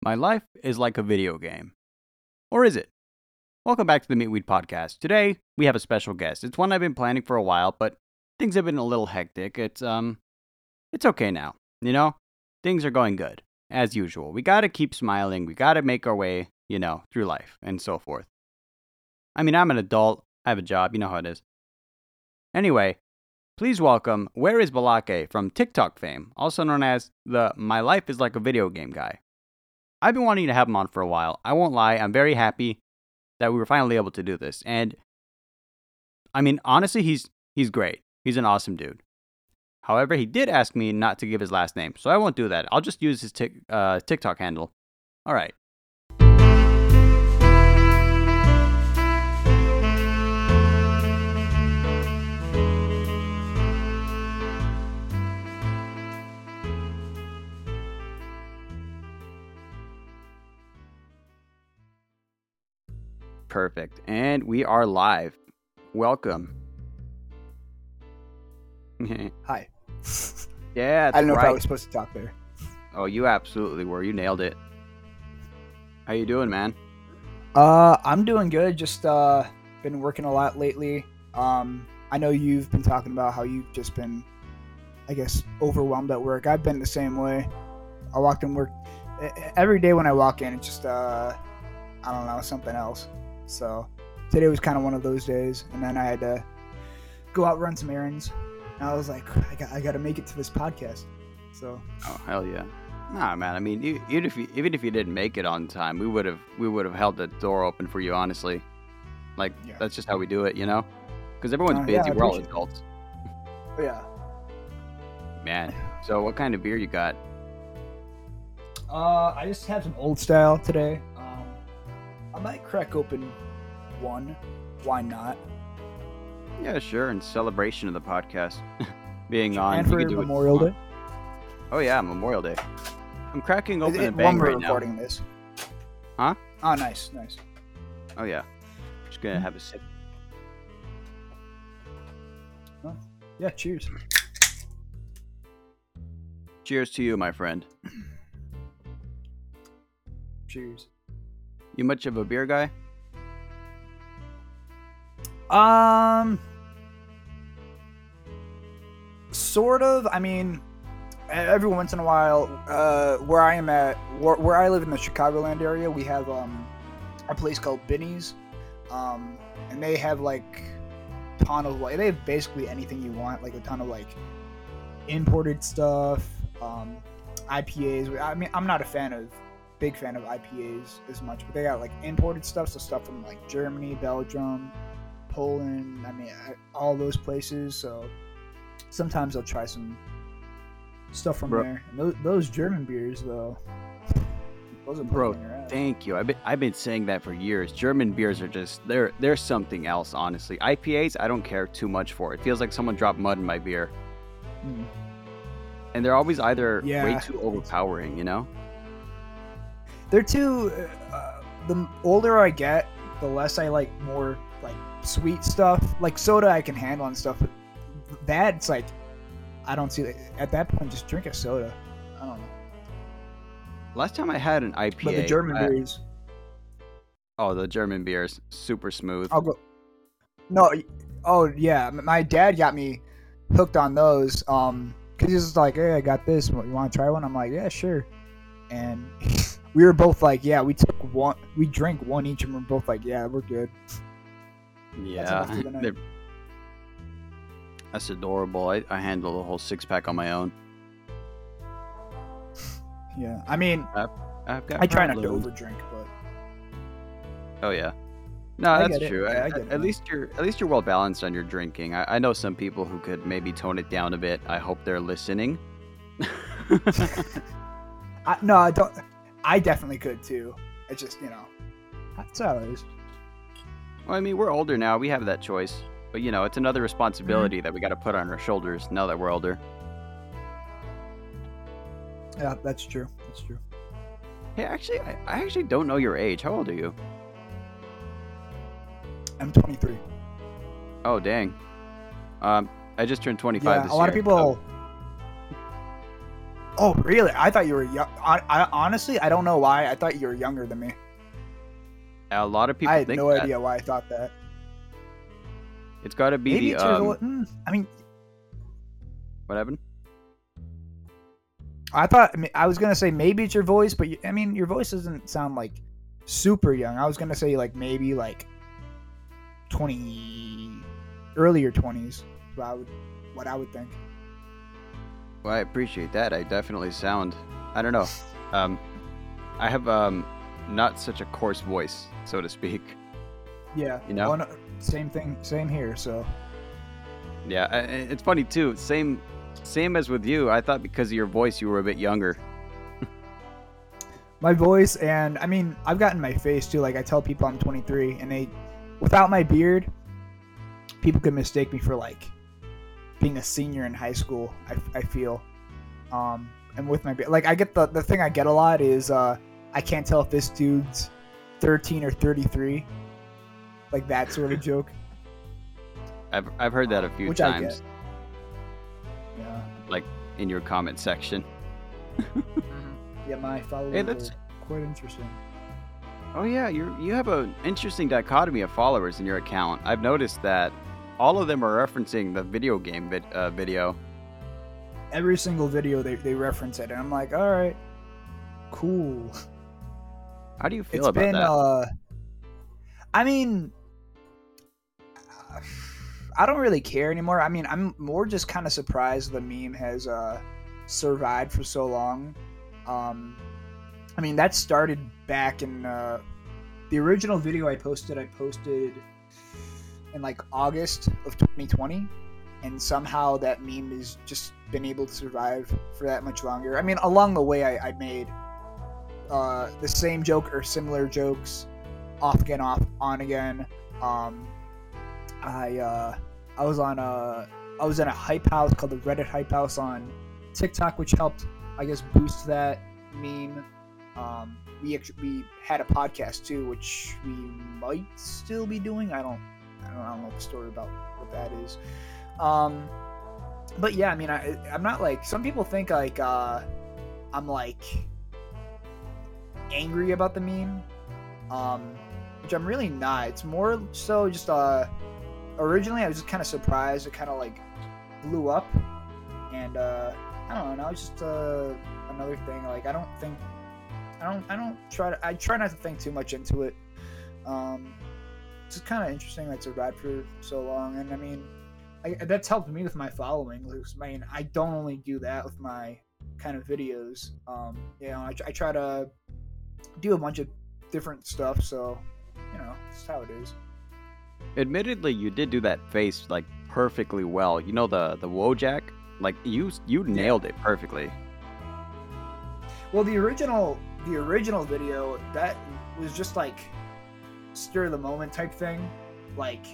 My life is like a video game. Or is it? Welcome back to the Meatweed Podcast. Today, we have a special guest. It's one I've been planning for a while, but things have been a little hectic. It's, um, it's okay now. You know? Things are going good, as usual. We gotta keep smiling. We gotta make our way, you know, through life and so forth. I mean, I'm an adult. I have a job. You know how it is. Anyway, please welcome Where is Balake from TikTok fame, also known as the My Life is Like a Video Game guy. I've been wanting to have him on for a while. I won't lie, I'm very happy that we were finally able to do this. And I mean, honestly, he's he's great. He's an awesome dude. However, he did ask me not to give his last name, so I won't do that. I'll just use his tic, uh, TikTok handle. All right. Perfect. And we are live. Welcome. Hi. yeah, I don't know right. if I was supposed to talk there. Oh, you absolutely were. You nailed it. How you doing, man? Uh, I'm doing good. Just uh, been working a lot lately. Um, I know you've been talking about how you've just been, I guess, overwhelmed at work. I've been the same way. I walked in work every day when I walk in. It's just uh, I don't know, something else. So today was kind of one of those days, and then I had to go out run some errands. And I was like, I got, I got to make it to this podcast. So Oh, hell yeah. Nah, man. I mean, e- even if you, even if you didn't make it on time, we would have we would have held the door open for you. Honestly, like Yeah. that's just how we do it, you know? Because everyone's Uh, busy. I We're all appreciate it. adults, yeah. man. So, what kind of beer you got? Uh, I just have some old style today. I might crack open one. Why not? Yeah, sure. In celebration of the podcast being on, and for Memorial Day. Oh yeah, Memorial Day. I'm cracking open it- a bang right now. recording this. Huh? Oh, nice, nice. Oh yeah. Just gonna Mhm. have a sip. Yeah, cheers. Cheers to you, my friend. Cheers. You much of a beer guy? Um, sort of. I mean, every once in a while, uh, where I am at, where, where I live in the Chicagoland area, we have um, a place called Binny's, um, and they have like ton of like they have basically anything you want, like a ton of like imported stuff, um, IPAs. I mean, I'm not a fan of big fan of IPAs as much, but they got like imported stuff, so stuff from like Germany, Belgium, Poland. I mean, I, all those places. So sometimes I'll try some stuff from Bro- there. And those, those German beers, though, those are Bro, busting your ass. Thank you. I've been I've been saying that for years. German beers are just they're they're something else, honestly. IPAs I don't care too much for. It feels like someone dropped mud in my beer. Mm. And they're always either way too overpowering, you know? They're too. Uh, the older I get, the less I like more like sweet stuff. Like soda, I can handle and stuff, but that it's like I don't see. At that point, just drink a soda. I don't know. Last time I had an IPA. But the German I- beers, Oh, the German beers, super smooth. I'll go. No, oh yeah, my dad got me hooked on those. Um, cause he's like, hey, I got this. You want to try one? I'm like, yeah, sure. And we were both like, yeah, we took one, we drank one each, and we're both like, yeah, we're good. yeah, the that's adorable. I, I handle the whole six pack on my own. Yeah, I mean, I've got I try not to problems. overdrink, but Oh yeah. No, that's true. I- I- it, at man. least you're at least you're well balanced on your drinking. I, I know some people who could maybe tone it down a bit. I hope they're listening. I, no, I don't. I definitely could too. It's just you know, that's how it is. well, I mean, we're older now. We have that choice. But you know, it's another Mm-hmm. responsibility that we got to put on our shoulders now that we're older. Yeah, that's true. That's true. Hey, actually, I, I actually don't know your age. How old are you? I'm 23. Oh, dang. Um, I just turned 25 Yeah, this a lot year, of people. Oh, really? I thought you were young. I, I honestly, I don't know why. I thought you were younger than me. A lot of people I had no that. idea why I thought that. It's got to be Maybe the it's your um, vo- mm, I mean, what happened? I thought I, mean, I was gonna say maybe it's your voice, but you, I mean, your voice doesn't sound like super young. I was gonna say like maybe like twenty, earlier twenties. What I would, what I would think. Well, I appreciate that. I definitely sound. I don't know. Um, I have um, not such a coarse voice, so to speak. Yeah. You know? No, same thing. Same here. So Yeah, it's funny too. Same, same as with you. I thought because of your voice, you were a bit younger. my voice, and I mean, I've gotten my face too. Like I tell people I'm 23, and they, without my beard, people could mistake me for like being a senior in high school. I, I feel, um, and with my like I get the the thing I get a lot is uh, I can't tell if this dude's 13 or 33, like that sort of joke. I've I've heard that a few Which I times Yeah. Like in your comment section. Yeah, my followers Hey, that's- are quite interesting. Oh yeah, you you have an interesting dichotomy of followers in your account. I've noticed that all of them are referencing the video game vid- uh, video. Every single video they, they reference it, and I'm like, all right, cool. How do you feel It's about been, that? uh, I mean, I don't really care anymore. I mean, I'm more just kind of surprised the meme has uh, survived for so long. Um, I mean, that started back in uh, the original video I posted. I posted in like August of 2020, and somehow that meme has just been able to survive for that much longer. I mean, along the way, I, I made uh, the same joke or similar jokes off again, off on again. Um, I uh, I was on a I was in a hype house called the Reddit hype house on TikTok, which helped I guess boost that meme. Um, we actually we had a podcast too, which we might still be doing. I don't I don't, I don't know the story about what that is. Um, but yeah, I mean, I I'm not like some people think like uh, I'm like angry about the meme, um, which I'm really not. It's more so just uh, originally I was just kind of surprised it kind of like blew up, and uh, I don't know. Now it's just uh, another thing. Like I don't think I don't I don't try to I try not to think too much into it. Um, it's just kind of interesting that survived for so long, and I mean. I, that's helped me with my following. Because, I mean, I don't only do that with my kind of videos. Um, you know, I, I try to do a bunch of different stuff. So, you know, that's how it is. Admittedly, you did do that face like perfectly well. You know the the Wojak, like you you nailed it perfectly. Well, the original, the original video that was just like stir of the moment type thing. Like,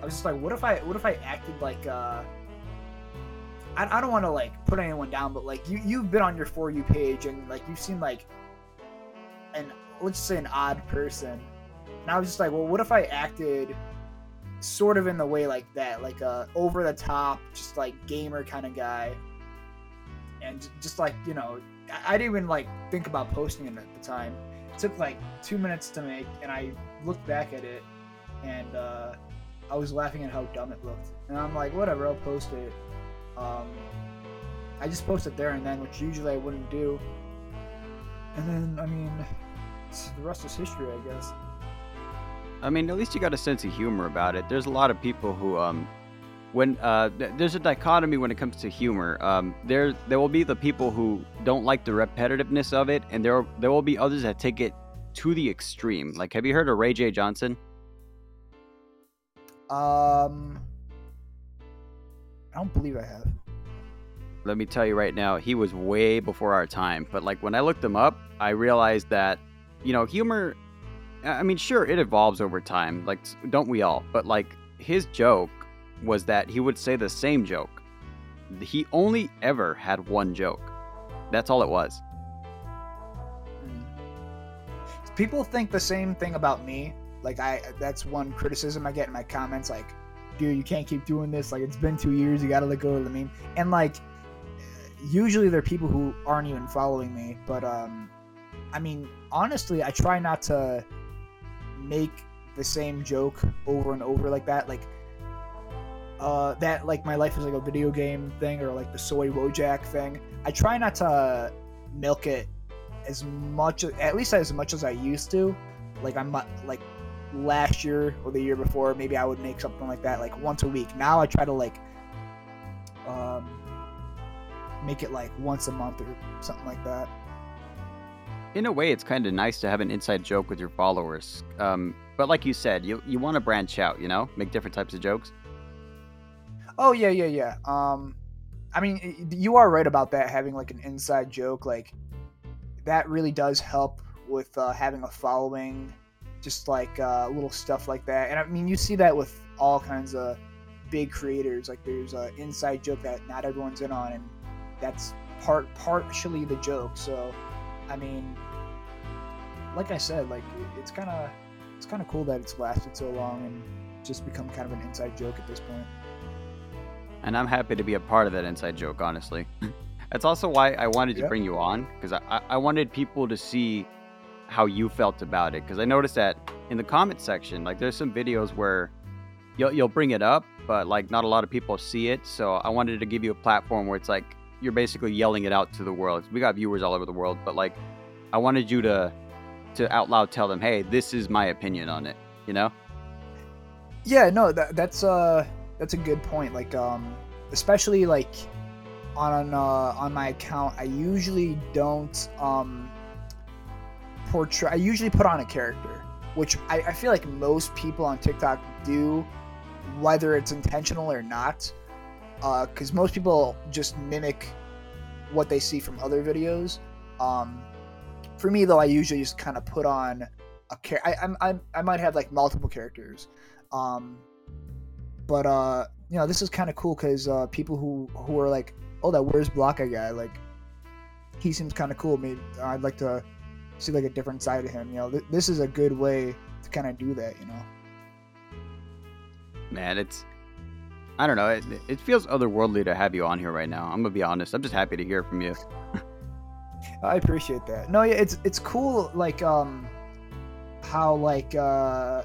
I was just like, what if I, what if I acted like, uh, I, I don't want to like put anyone down, but like you, you've been on your for you page and like you've seen like an let's just say an odd person, and I was just like, well, what if I acted sort of in the way like that, like a over the top, just like gamer kind of guy, and just like you know, I, I didn't even like think about posting it at the time. It took like two minutes to make, and I looked back at it, and uh, I was laughing at how dumb it looked, and I'm like, whatever, I'll post it. Um, I just post it there and then, which usually I wouldn't do. And then, I mean, the rest is history, I guess. I mean, at least you got a sense of humor about it. There's a lot of people who, um, when uh, th- there's a dichotomy when it comes to humor. Um, there there will be the people who don't like the repetitiveness of it, and there there will be others that take it to the extreme. Like, have you heard of Ray J Johnson? Um, I don't believe I have. Let me tell you right now, he was way before our time. But like when I looked him up, I realized that, you know, humor. I mean, sure, it evolves over time. Like, don't we all? But like his joke was that he would say the same joke. He only ever had one joke. That's all it was. People think the same thing about me. Like I, that's one criticism I get in my comments. Like, dude, you can't keep doing this. Like it's been two years. You gotta let go of the meme. And like, usually they're people who aren't even following me. But um, I mean, honestly, I try not to make the same joke over and over like that. Like uh, that like my life is like a video game thing or like the soy Wojak thing. I try not to milk it as much, at least as much as I used to. Like I'm like last year or the year before, maybe I would make something like that like once a week. Now I try to like um, make it like once a month or something like that. In a way, it's kind of nice to have an inside joke with your followers. Um, but like you said, you you want to branch out, you know, make different types of jokes. Oh yeah, yeah, yeah. Um, I mean, you are right about that. Having like an inside joke, like that really does help with uh, having a following. Just like uh, little stuff like that, and I mean, you see that with all kinds of big creators. Like there's an inside joke that not everyone's in on, and that's part partially the joke. So, I mean, like I said, like it's kind of it's kind of cool that it's lasted so long and just become kind of an inside joke at this point. point and I'm happy to be a part of that inside joke, honestly. That's also why I wanted to yeah. bring you on, because I, I wanted people to see how you felt about it. Because I noticed that in the comment section, like there's some videos where you'll, you'll bring it up, but like not a lot of people see it. So I wanted to give you a platform where it's like you're basically yelling it out to the world. We got viewers all over the world, but like I wanted you to to out loud tell them, hey, this is my opinion on it. You know? Yeah, no, that, that's uh that's a good point. Like, um, especially like on uh, on my account, I usually don't um, portray. I usually put on a character, which I, I feel like most people on TikTok do, whether it's intentional or not. Because uh, most people just mimic what they see from other videos. Um, for me, though, I usually just kind of put on a character. I, I, I might have like multiple characters. Um, but uh, you know, this is kind of cool because uh, people who who are like, oh, that where's Blanca guy? Like, he seems kind of cool. Maybe I'd like to see like a different side of him. You know, th- this is a good way to kind of do that. You know. Man, it's I don't know. It, it feels otherworldly to have you on here right now. I'm gonna be honest. I'm just happy to hear from you. I appreciate that. No, yeah, it's it's cool. Like um, how like uh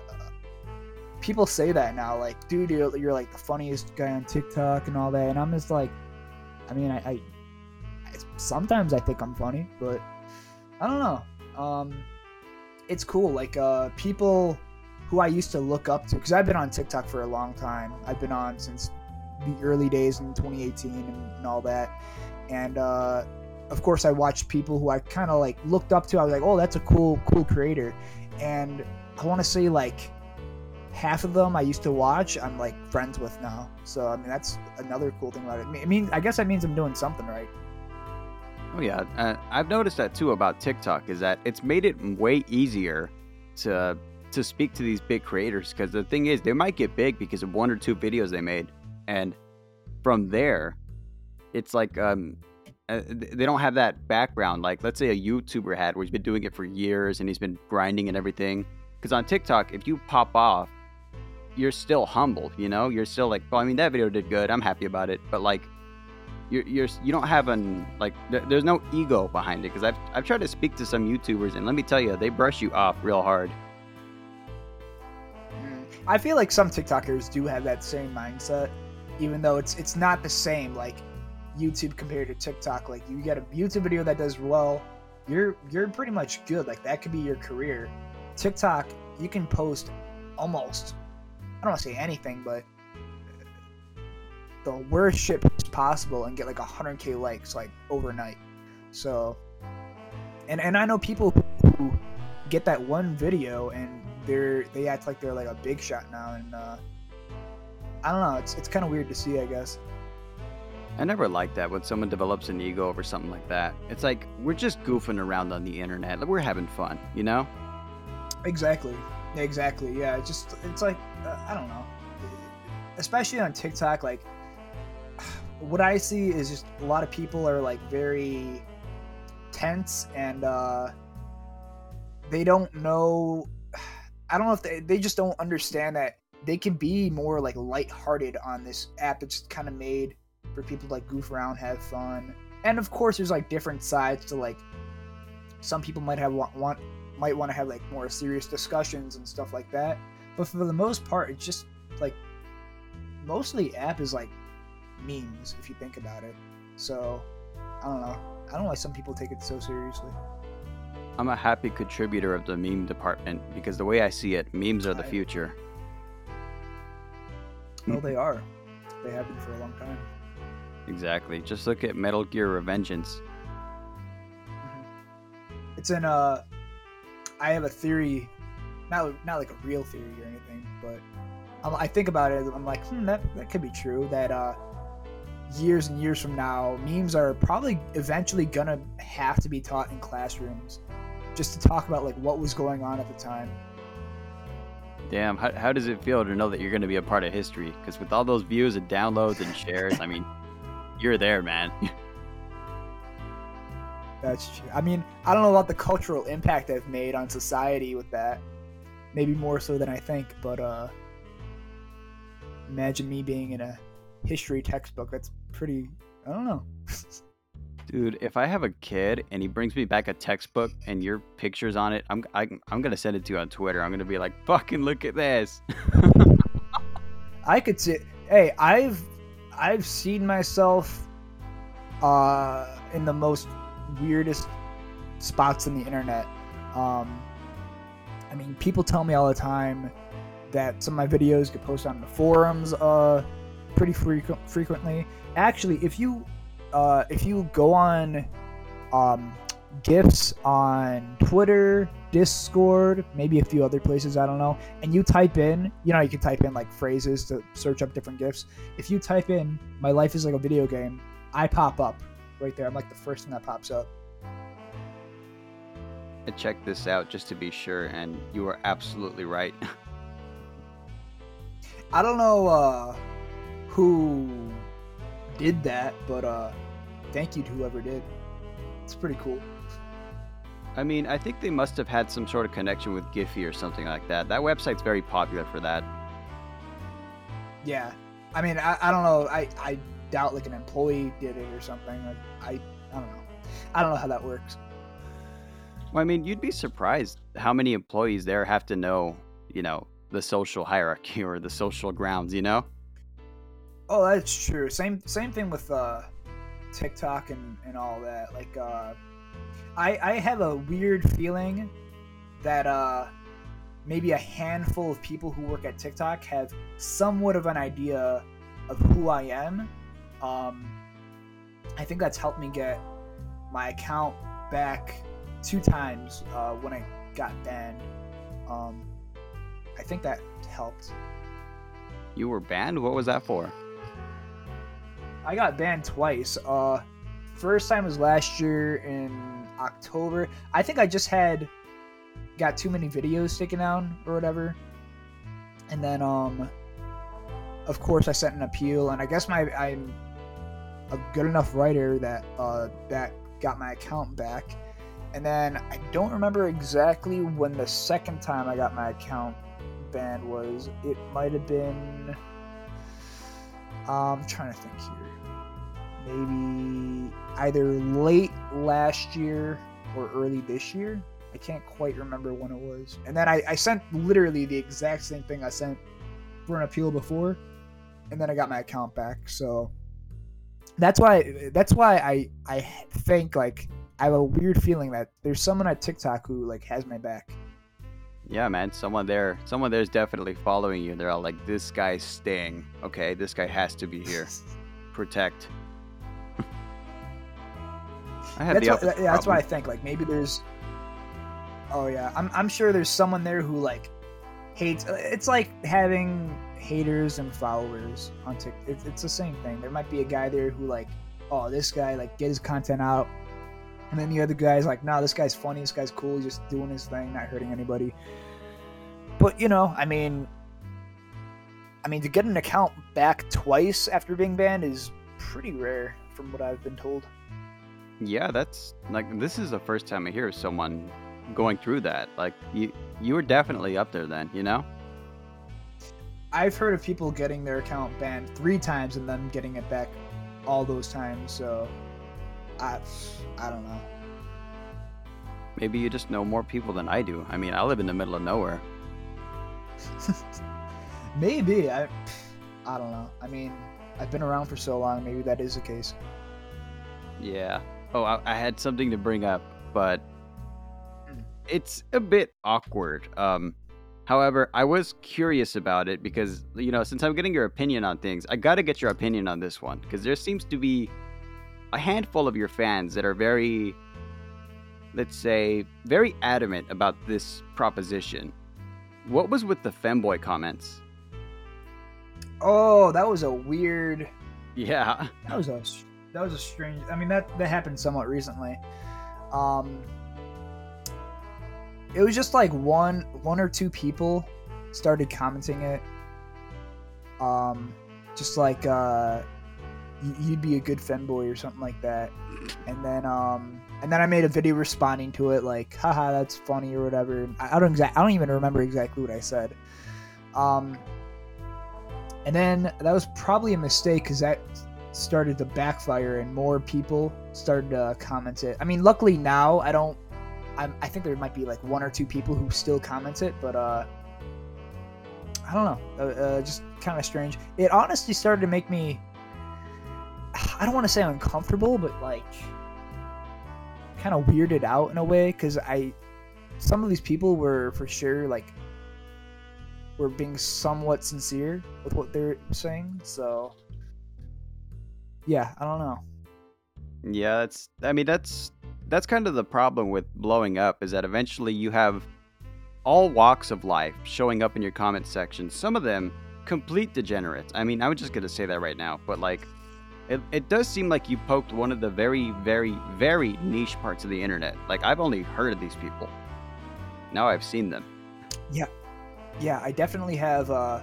people say that now, like, dude, you're, you're like the funniest guy on TikTok and all that, and I'm just like, I mean, I, I sometimes I think I'm funny, but I don't know. Um, it's cool. Like, uh, people who I used to look up to, because I've been on TikTok for a long time. I've been on since the early days in 2018 and, and all that, and uh, of course, I watched people who I kind of like looked up to. I was like, oh, that's a cool, cool creator, and I want to say like half of them I used to watch, I'm like friends with now. So I mean, that's another cool thing about it. I mean, I guess that means I'm doing something right. Oh yeah, uh, I've noticed that too about TikTok. Is that it's made it way easier to to speak to these big creators because the thing is they might get big because of one or two videos they made, and from there, it's like um, uh, they don't have that background. Like let's say a YouTuber had where he's been doing it for years and he's been grinding and everything. Because on TikTok, if you pop off you're still humble, you know? You're still like, well, I mean, that video did good. I'm happy about it. But like, you're, you're you don't have an like th- there's no ego behind it because I've I've tried to speak to some YouTubers and let me tell you they brush you off real hard. Mm. I feel like some TikTokers do have that same mindset, even though it's it's not the same. Like YouTube compared to TikTok, like you get a YouTube video that does well, you're you're pretty much good. Like that could be your career. TikTok, you can post almost I don't want to say anything, but the worst shit possible and get like 100k likes like overnight. So, and and I know people who get that one video and they're they act like they're like a big shot now, and uh, I don't know. It's it's kind of weird to see, I guess. I never liked that when someone develops an ego over something like that. It's like we're just goofing around on the internet. Like, We're having fun, you know? Exactly. Exactly. Yeah. It's just it's like I don't know. Especially on TikTok, like what I see is just a lot of people are like very tense and uh, they don't know. I don't know if they they just don't understand that they can be more like lighthearted on this app. It's kind of made for people to like goof around, have fun, and of course, there's like different sides to like. Some people might have want, want might want to have like more serious discussions and stuff like that, but for the most part, it's just like mostly app is like memes if you think about it. So I don't know. I don't know why some people take it so seriously. I'm a happy contributor of the meme department because the way I see it, memes are the future. Well, they are. They have been for a long time. Exactly. Just look at Metal Gear Revengeance. Mm-hmm. It's in a. I have a theory, not not like a real theory or anything, but um, I think about it. I'm like, hmm, that that could be true. That uh, years and years from now, memes are probably eventually gonna have to be taught in classrooms, just to talk about like what was going on at the time. Damn, how, how does it feel to know that you're going to be a part of history? Because with all those views and downloads and shares, I mean, you're there, man. That's true. I mean, I don't know about the cultural impact I've made on society with that. Maybe more so than I think, but uh imagine me being in a history textbook. That's pretty I don't know. Dude, if I have a kid and he brings me back a textbook and your pictures on it, I'm I, am I'm gonna send it to you on Twitter. I'm gonna be like, "Fucking look at this." I could see hey, I've I've seen myself uh in the most weirdest spots in the internet. Um I mean, people tell me all the time that some of my videos get posted on the forums uh pretty frequent frequently. Actually, if you uh if you go on um gifs on Twitter, Discord, maybe a few other places, I don't know, and you type in, you know, you can type in like phrases to search up different gifs. If you type in my life is like a video game, I pop up right there. I'm like the first thing that pops up. I checked this out just to be sure, and you are absolutely right. I don't know uh who did that, but uh thank you to whoever did. It's pretty cool. I mean, I think they must have had some sort of connection with Giphy or something like that. That website's very popular for that. Yeah. I mean, I, I don't know. I, I doubt like an employee did it or something. I, I I don't know. I don't know how that works. Well, I mean, you'd be surprised how many employees there have to know, you know, the social hierarchy or the social grounds, you know? Oh, that's true. Same same thing with uh, TikTok and, and all that. Like, uh, I I have a weird feeling that uh, maybe a handful of people who work at TikTok have somewhat of an idea of who I am. Um, I think that's helped me get my account back two times uh, when I got banned. Um, I think that helped. You were banned? What was that for? I got banned twice. Uh, first time was last year in October. I think I just had got too many videos taken down or whatever, and then um, of course I sent an appeal, and I guess my I'm a good enough writer that uh that got my account back, and then I don't remember exactly when the second time I got my account banned was. It might have been. Um, I'm trying to think here maybe either late last year or early this year. I can't quite remember when it was. And then I, I sent literally the exact same thing I sent for an appeal before, and then I got my account back. So that's why that's why I I think like I have a weird feeling that there's someone at TikTok who like has my back. Yeah, man, someone there, someone there's definitely following you. They're all like, "This guy's staying. Okay, this guy has to be here. Protect." I had that's the opposite yeah, that's why I think like maybe there's. Oh yeah, I'm I'm sure there's someone there who like hates. Uh, it's like having haters and followers on TikTok. It's, it's the same thing. There might be a guy there who like, oh, this guy like get his content out, and then the other guy's like, nah, this guy's funny. This guy's cool. He's just doing his thing, not hurting anybody. But you know, I mean, I mean, to get an account back twice after being banned is pretty rare, from what I've been told. Yeah, that's like this is the first time I hear of someone going through that. Like you, you were definitely up there then, you know? I've heard of people getting their account banned three times and then getting it back all those times. So I I don't know. Maybe you just know more people than I do. I mean, I live in the middle of nowhere. Maybe I I don't know. I mean, I've been around for so long. Maybe that is the case. Yeah. Oh, I, I had something to bring up, but Mm. it's a bit awkward. Um, however, I was curious about it because you know, since I'm getting your opinion on things, I got to get your opinion on this one because there seems to be a handful of your fans that are very, let's say, very adamant about this proposition. What was with the femboy comments? Oh, that was a weird. Yeah. That was a that was a strange. I mean that that happened somewhat recently. Um, it was just like one one or two people started commenting it. Um, just like uh, you'd be a good femboy or something like that, and then um, and then I made a video responding to it like, haha, that's funny or whatever. I, don't exact. I don't even remember exactly what I said. Um, and then that was probably a mistake because that started to backfire and more people started to comment it. I mean, luckily now I don't. I'm, I think there might be like one or two people who still comment it, but uh, I don't know. Uh, uh, just kind of strange. It honestly started to make me. I don't want to say uncomfortable, but like kind of weirded out in a way because I, some of these people were for sure like were being somewhat sincere with what they're saying. So yeah, I don't know. Yeah, that's I mean that's that's kind of the problem with blowing up is that eventually you have all walks of life showing up in your comment section. Some of them complete degenerates. I mean, I was just going to say that right now, but like it, it does seem like you poked one of the very very very niche parts of the internet. Like I've only heard of these people. Now I've seen them. Yeah, Yeah, I definitely have. Uh,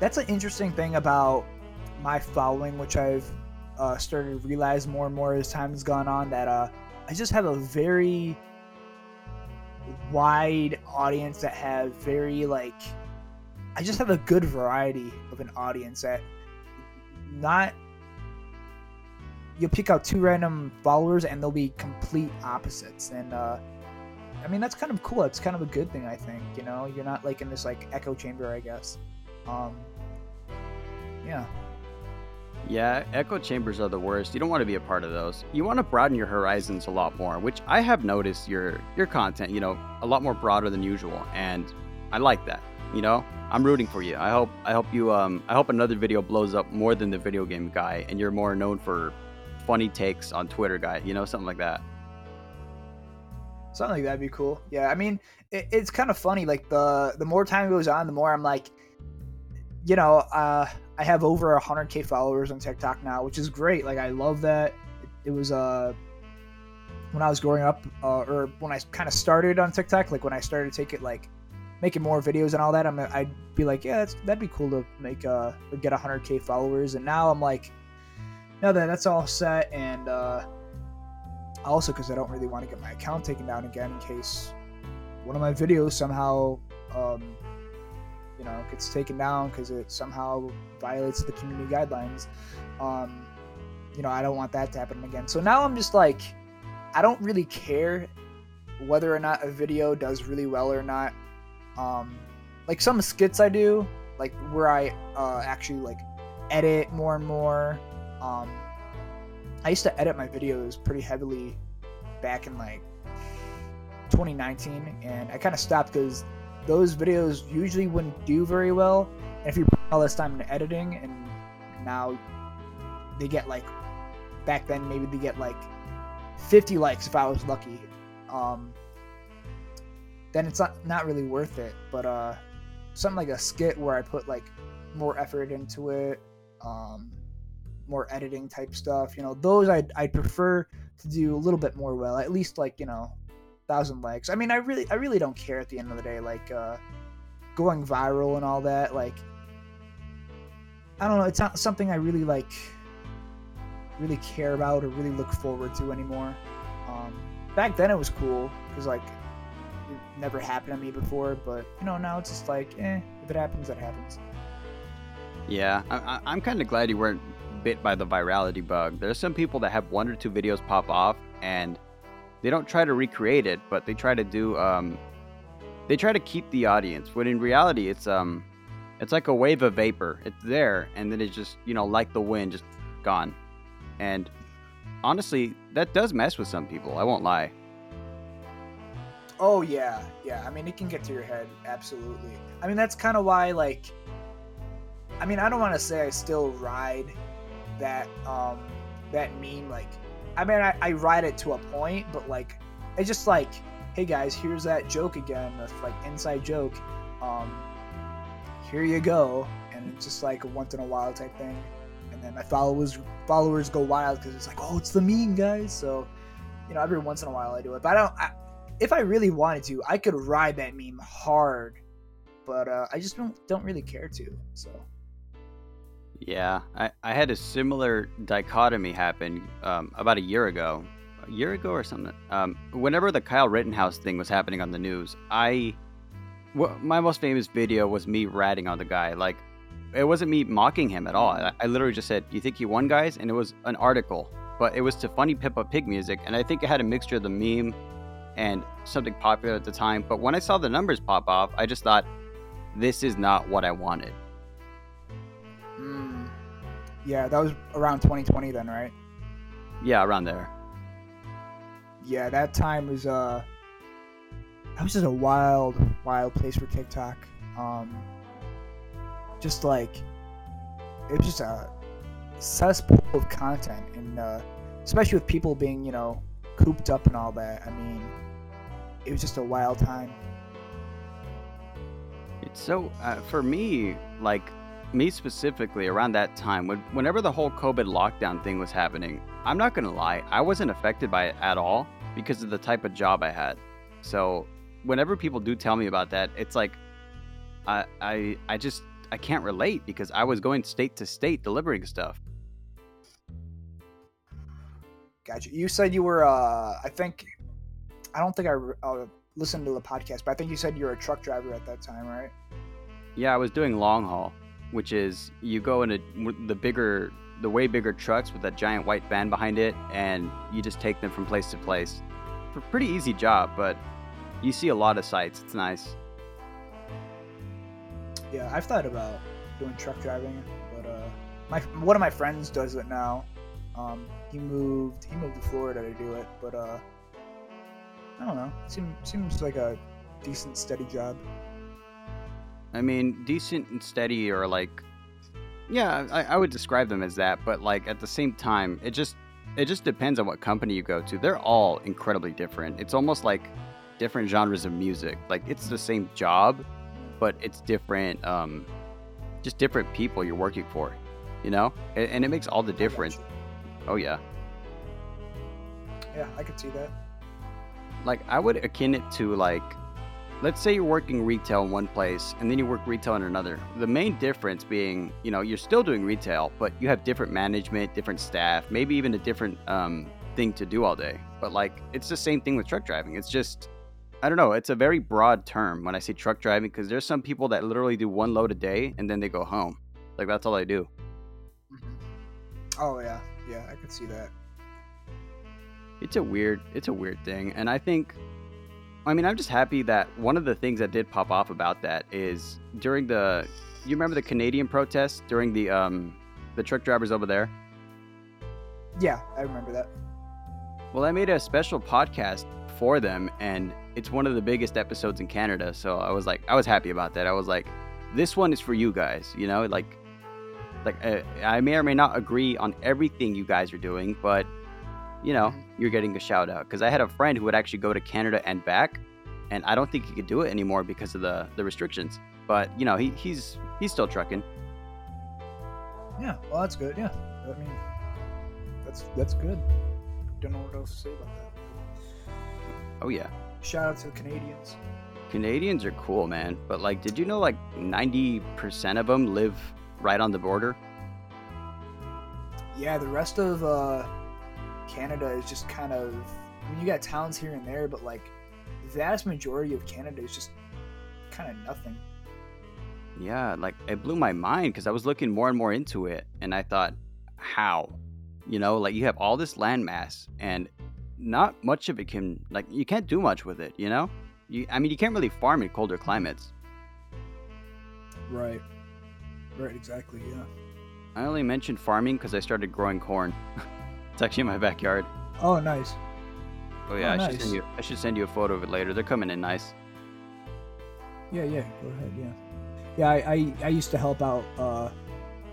that's an interesting thing about my following, which I've uh, started to realize more and more as time has gone on. That uh, I just have a very wide audience that have very like. I just have a good variety of an audience that not. You'll pick out two random followers and they'll be complete opposites, and uh, I mean that's kind of cool. It's kind of a good thing, I think. You know, you're not like in this like echo chamber, I guess. Um, yeah. Yeah, echo chambers are the worst. You don't want to be a part of those. You want to broaden your horizons a lot more, which I have noticed your your content, you know, a lot more broader than usual, and I like that. You know, I'm rooting for you. I hope I hope you um I hope another video blows up more than the video game guy, and you're more known for funny takes on Twitter guy. You know, something like that. Something like that'd be cool. Yeah, I mean, it, it's kind of funny. Like the the more time goes on, the more I'm like, you know, uh, I have over 100k followers on TikTok now, which is great. Like I love that. It, was uh when I was growing up, uh, or when I kind of started on TikTok, like when I started to take it like making more videos and all that, I'm I'd be like, yeah, that'd be cool to make uh or get 100k followers. And now I'm like, now that that's all set and uh also because I don't really want to get my account taken down again in case one of my videos somehow, um, you know, gets taken down because it somehow violates the community guidelines. Um, you know, I don't want that to happen again. So now I'm just like, I don't really care whether or not a video does really well or not. Um, like some skits I do, like where I uh, actually like edit more and more. Um, I used to edit my videos pretty heavily back in like 2019, and I kind of stopped because those videos usually wouldn't do very well. And if you put all this time into editing, and now they get like back then maybe they get like 50 likes if I was lucky. Um, then it's not not really worth it. But uh, something like a skit where I put like more effort into it, um, more editing type stuff. You know, those I'd I'd prefer to do a little bit more well. At least like you know, thousand likes. I mean, I really I really don't care at the end of the day. Like uh, going viral and all that. Like I don't know. It's not something I really like really care about or really look forward to anymore. Um, back then it was cool because like it never happened to me before, but you know now it's just like, eh, if it happens, it happens. Yeah, I, I'm kind of glad you weren't bit by the virality bug. There's some people that have one or two videos pop off and they don't try to recreate it, but they try to do um they try to keep the audience. When in reality it's um it's like a wave of vapor. It's there and then it's just, you know, like the wind just gone. And honestly, that does mess with some people. I won't lie. Oh yeah, yeah. I mean, it can get to your head, absolutely. I mean, that's kind of why, like, I mean, I don't want to say I still ride that um that meme. Like, I mean, I, I ride it to a point, but like, it's just like, hey guys, here's that joke again, that's like inside joke. Um, here you go, and it's just like a once in a while type thing. And then my followers followers go wild because it's like, oh, it's the meme, guys. So, you know, every once in a while I do it, but I don't. I, if I really wanted to, I could ride that meme hard, but uh, I just don't don't really care to. So Yeah, I, I had a similar dichotomy happen um, about a year ago, a year ago or something. Um, whenever the Kyle Rittenhouse thing was happening on the news, I, my most famous video was me ratting on the guy. Like, it wasn't me mocking him at all. I, I literally just said, "You think he won, guys?" And it was an article, but it was to funny Peppa Pig music, and I think it had a mixture of the meme and something popular at the time. But when I saw the numbers pop off, I just thought, "This is not what I wanted." Mm, yeah, that was around 2020 then, right? Yeah, around there. Yeah, that time was uh, that was just a wild, wild place for TikTok. Um, just like it was just a cesspool of content, and uh, especially with people being, you know, cooped up and all that. I mean, it was just a wild time. It's so uh, for me, like me specifically, around that time, when, whenever the whole COVID lockdown thing was happening, I'm not gonna lie, I wasn't affected by it at all because of the type of job I had. So whenever people do tell me about that, it's like I I I just I can't relate because I was going state to state delivering stuff. Gotcha. You said you were, uh, I think, I don't think I uh, listened to the podcast, but I think you said you were a truck driver at that time, right? Yeah, I was doing long haul, which is you go in a, the bigger, the way bigger trucks with that giant white van behind it, and you just take them from place to place. For pretty easy job, but you see a lot of sights. It's nice. Yeah, I've thought about doing truck driving, but uh, my one of my friends does it now. Um, he moved he moved to Florida to do it, but uh, I don't know. Seems seems like a decent steady job. I mean, decent and steady, or like, yeah, I, I would describe them as that. But like at the same time, it just it just depends on what company you go to. They're all incredibly different. It's almost like different genres of music. Like it's the same job, but it's different. Um, just different people you're working for. You know, and, and it makes all the difference. Oh yeah. Yeah, I could see that. like I would akin it to like let's say you're working retail in one place and then you work retail in another. The main difference being, you know, you're still doing retail, but you have different management, different staff, maybe even a different um, thing to do all day. But like it's the same thing with truck driving. It's just I don't know, it's a very broad term when I say truck driving because there's some people that literally do one load a day and then they go home. Like that's all they do. Mhm. Oh yeah, yeah, I could see that. it's a weird it's a weird thing and i think i mean i'm just happy that one of the things that did pop off about that is during the you remember the canadian protests during the um the truck drivers over there Yeah, I remember that. well i made a special podcast for them and it's one of the biggest episodes in canada so i was like i was happy about that i was like this one is for you guys you know like like uh, i may or may not agree on everything you guys are doing but you know you're getting a shout out because i had a friend who would actually go to canada and back and i don't think he could do it anymore because of the the restrictions but you know he, he's he's still trucking Yeah, well, that's good. Yeah, I mean, that's that's good. Don't know what else to say about that. oh yeah Shout out to the Canadians. canadians are cool man but like did you know like 90% of them live right on the border Yeah, the rest of uh, Canada is just kind of. I mean, you got towns here and there, but like, the vast majority of Canada is just kind of nothing. Yeah, like it blew my mind because I was looking more and more into it, and I thought, how. You know, like you have all this landmass, and not much of it can like you can't do much with it, you know? You I mean you can't really farm in colder climates. Right. Right, exactly, yeah. I only mentioned farming because I started growing corn. it's actually in my backyard. Oh, nice. Oh yeah, Oh, I should send you I should send you a photo of it later. They're coming in nice. Yeah, yeah, go ahead, yeah. Yeah, I, I, I used to help out uh,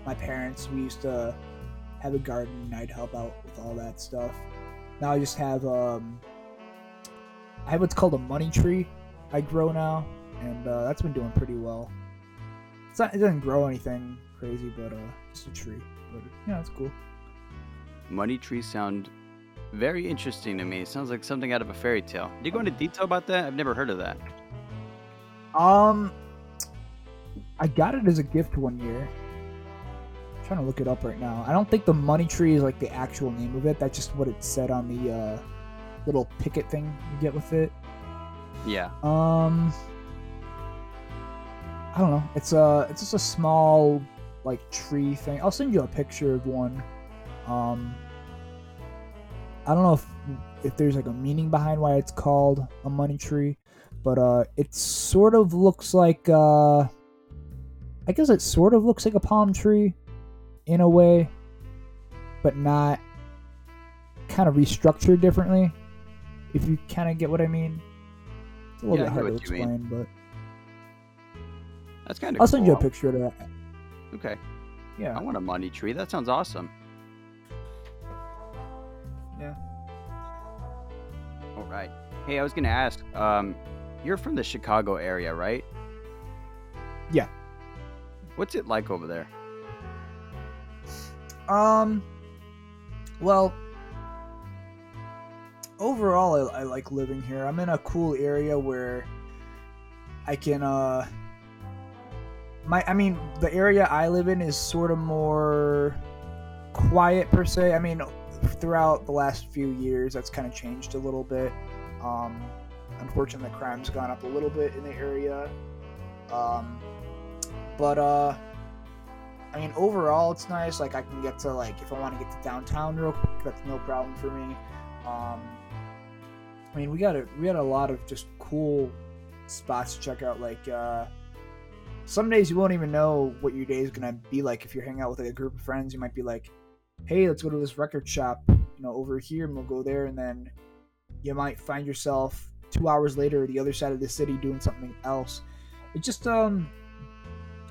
my parents. We used to have a garden and I'd help out with all that stuff. Now I just have um I have what's called a money tree I grow now, and uh, that's been doing pretty well. It's not, it doesn't grow anything crazy, but uh, just a tree. But yeah, it's cool. Money trees sound very interesting to me. It sounds like something out of a fairy tale. Do you go into detail about that? I've never heard of that. Um, I got it as a gift one year. I'm trying to look it up right now. I don't think the money tree is like the actual name of it. That's just what it said on the uh, little picket thing you get with it. Yeah. Um, I don't know. It's a it's just a small like tree thing. I'll send you a picture of one. Um, I don't know if if there's like a meaning behind why it's called a money tree, but uh, it sort of looks like uh, I guess it sort of looks like a palm tree, in a way, but not kind of restructured differently. If you kind of get what I mean. It's a little Yeah, bit hard to explain, but That's kind of I'll cool. send you a picture of that. Okay. Yeah. I want a money tree. That sounds awesome. Yeah. All right. Hey, I was gonna ask. Um, you're from the Chicago area, right? Yeah. What's it like over there? Um. Well, overall, I, I like living here. I'm in a cool area where I can. uh My, I mean, the area I live in is sort of more quiet per se. I mean, throughout the last few years, that's kind of changed a little bit. Um, unfortunately, crime's gone up a little bit in the area. Um, but uh. I mean, overall, it's nice. Like, I can get to like if I want to get to downtown real quick, that's no problem for me. Um, I mean, we got a we got a lot of just cool spots to check out. Like, uh, some days you won't even know what your day is gonna be like if you're hanging out with like a group of friends. You might be like, "Hey, let's go to this record shop, you know, over here," and we'll go there. And then you might find yourself two hours later, the other side of the city, doing something else. It just um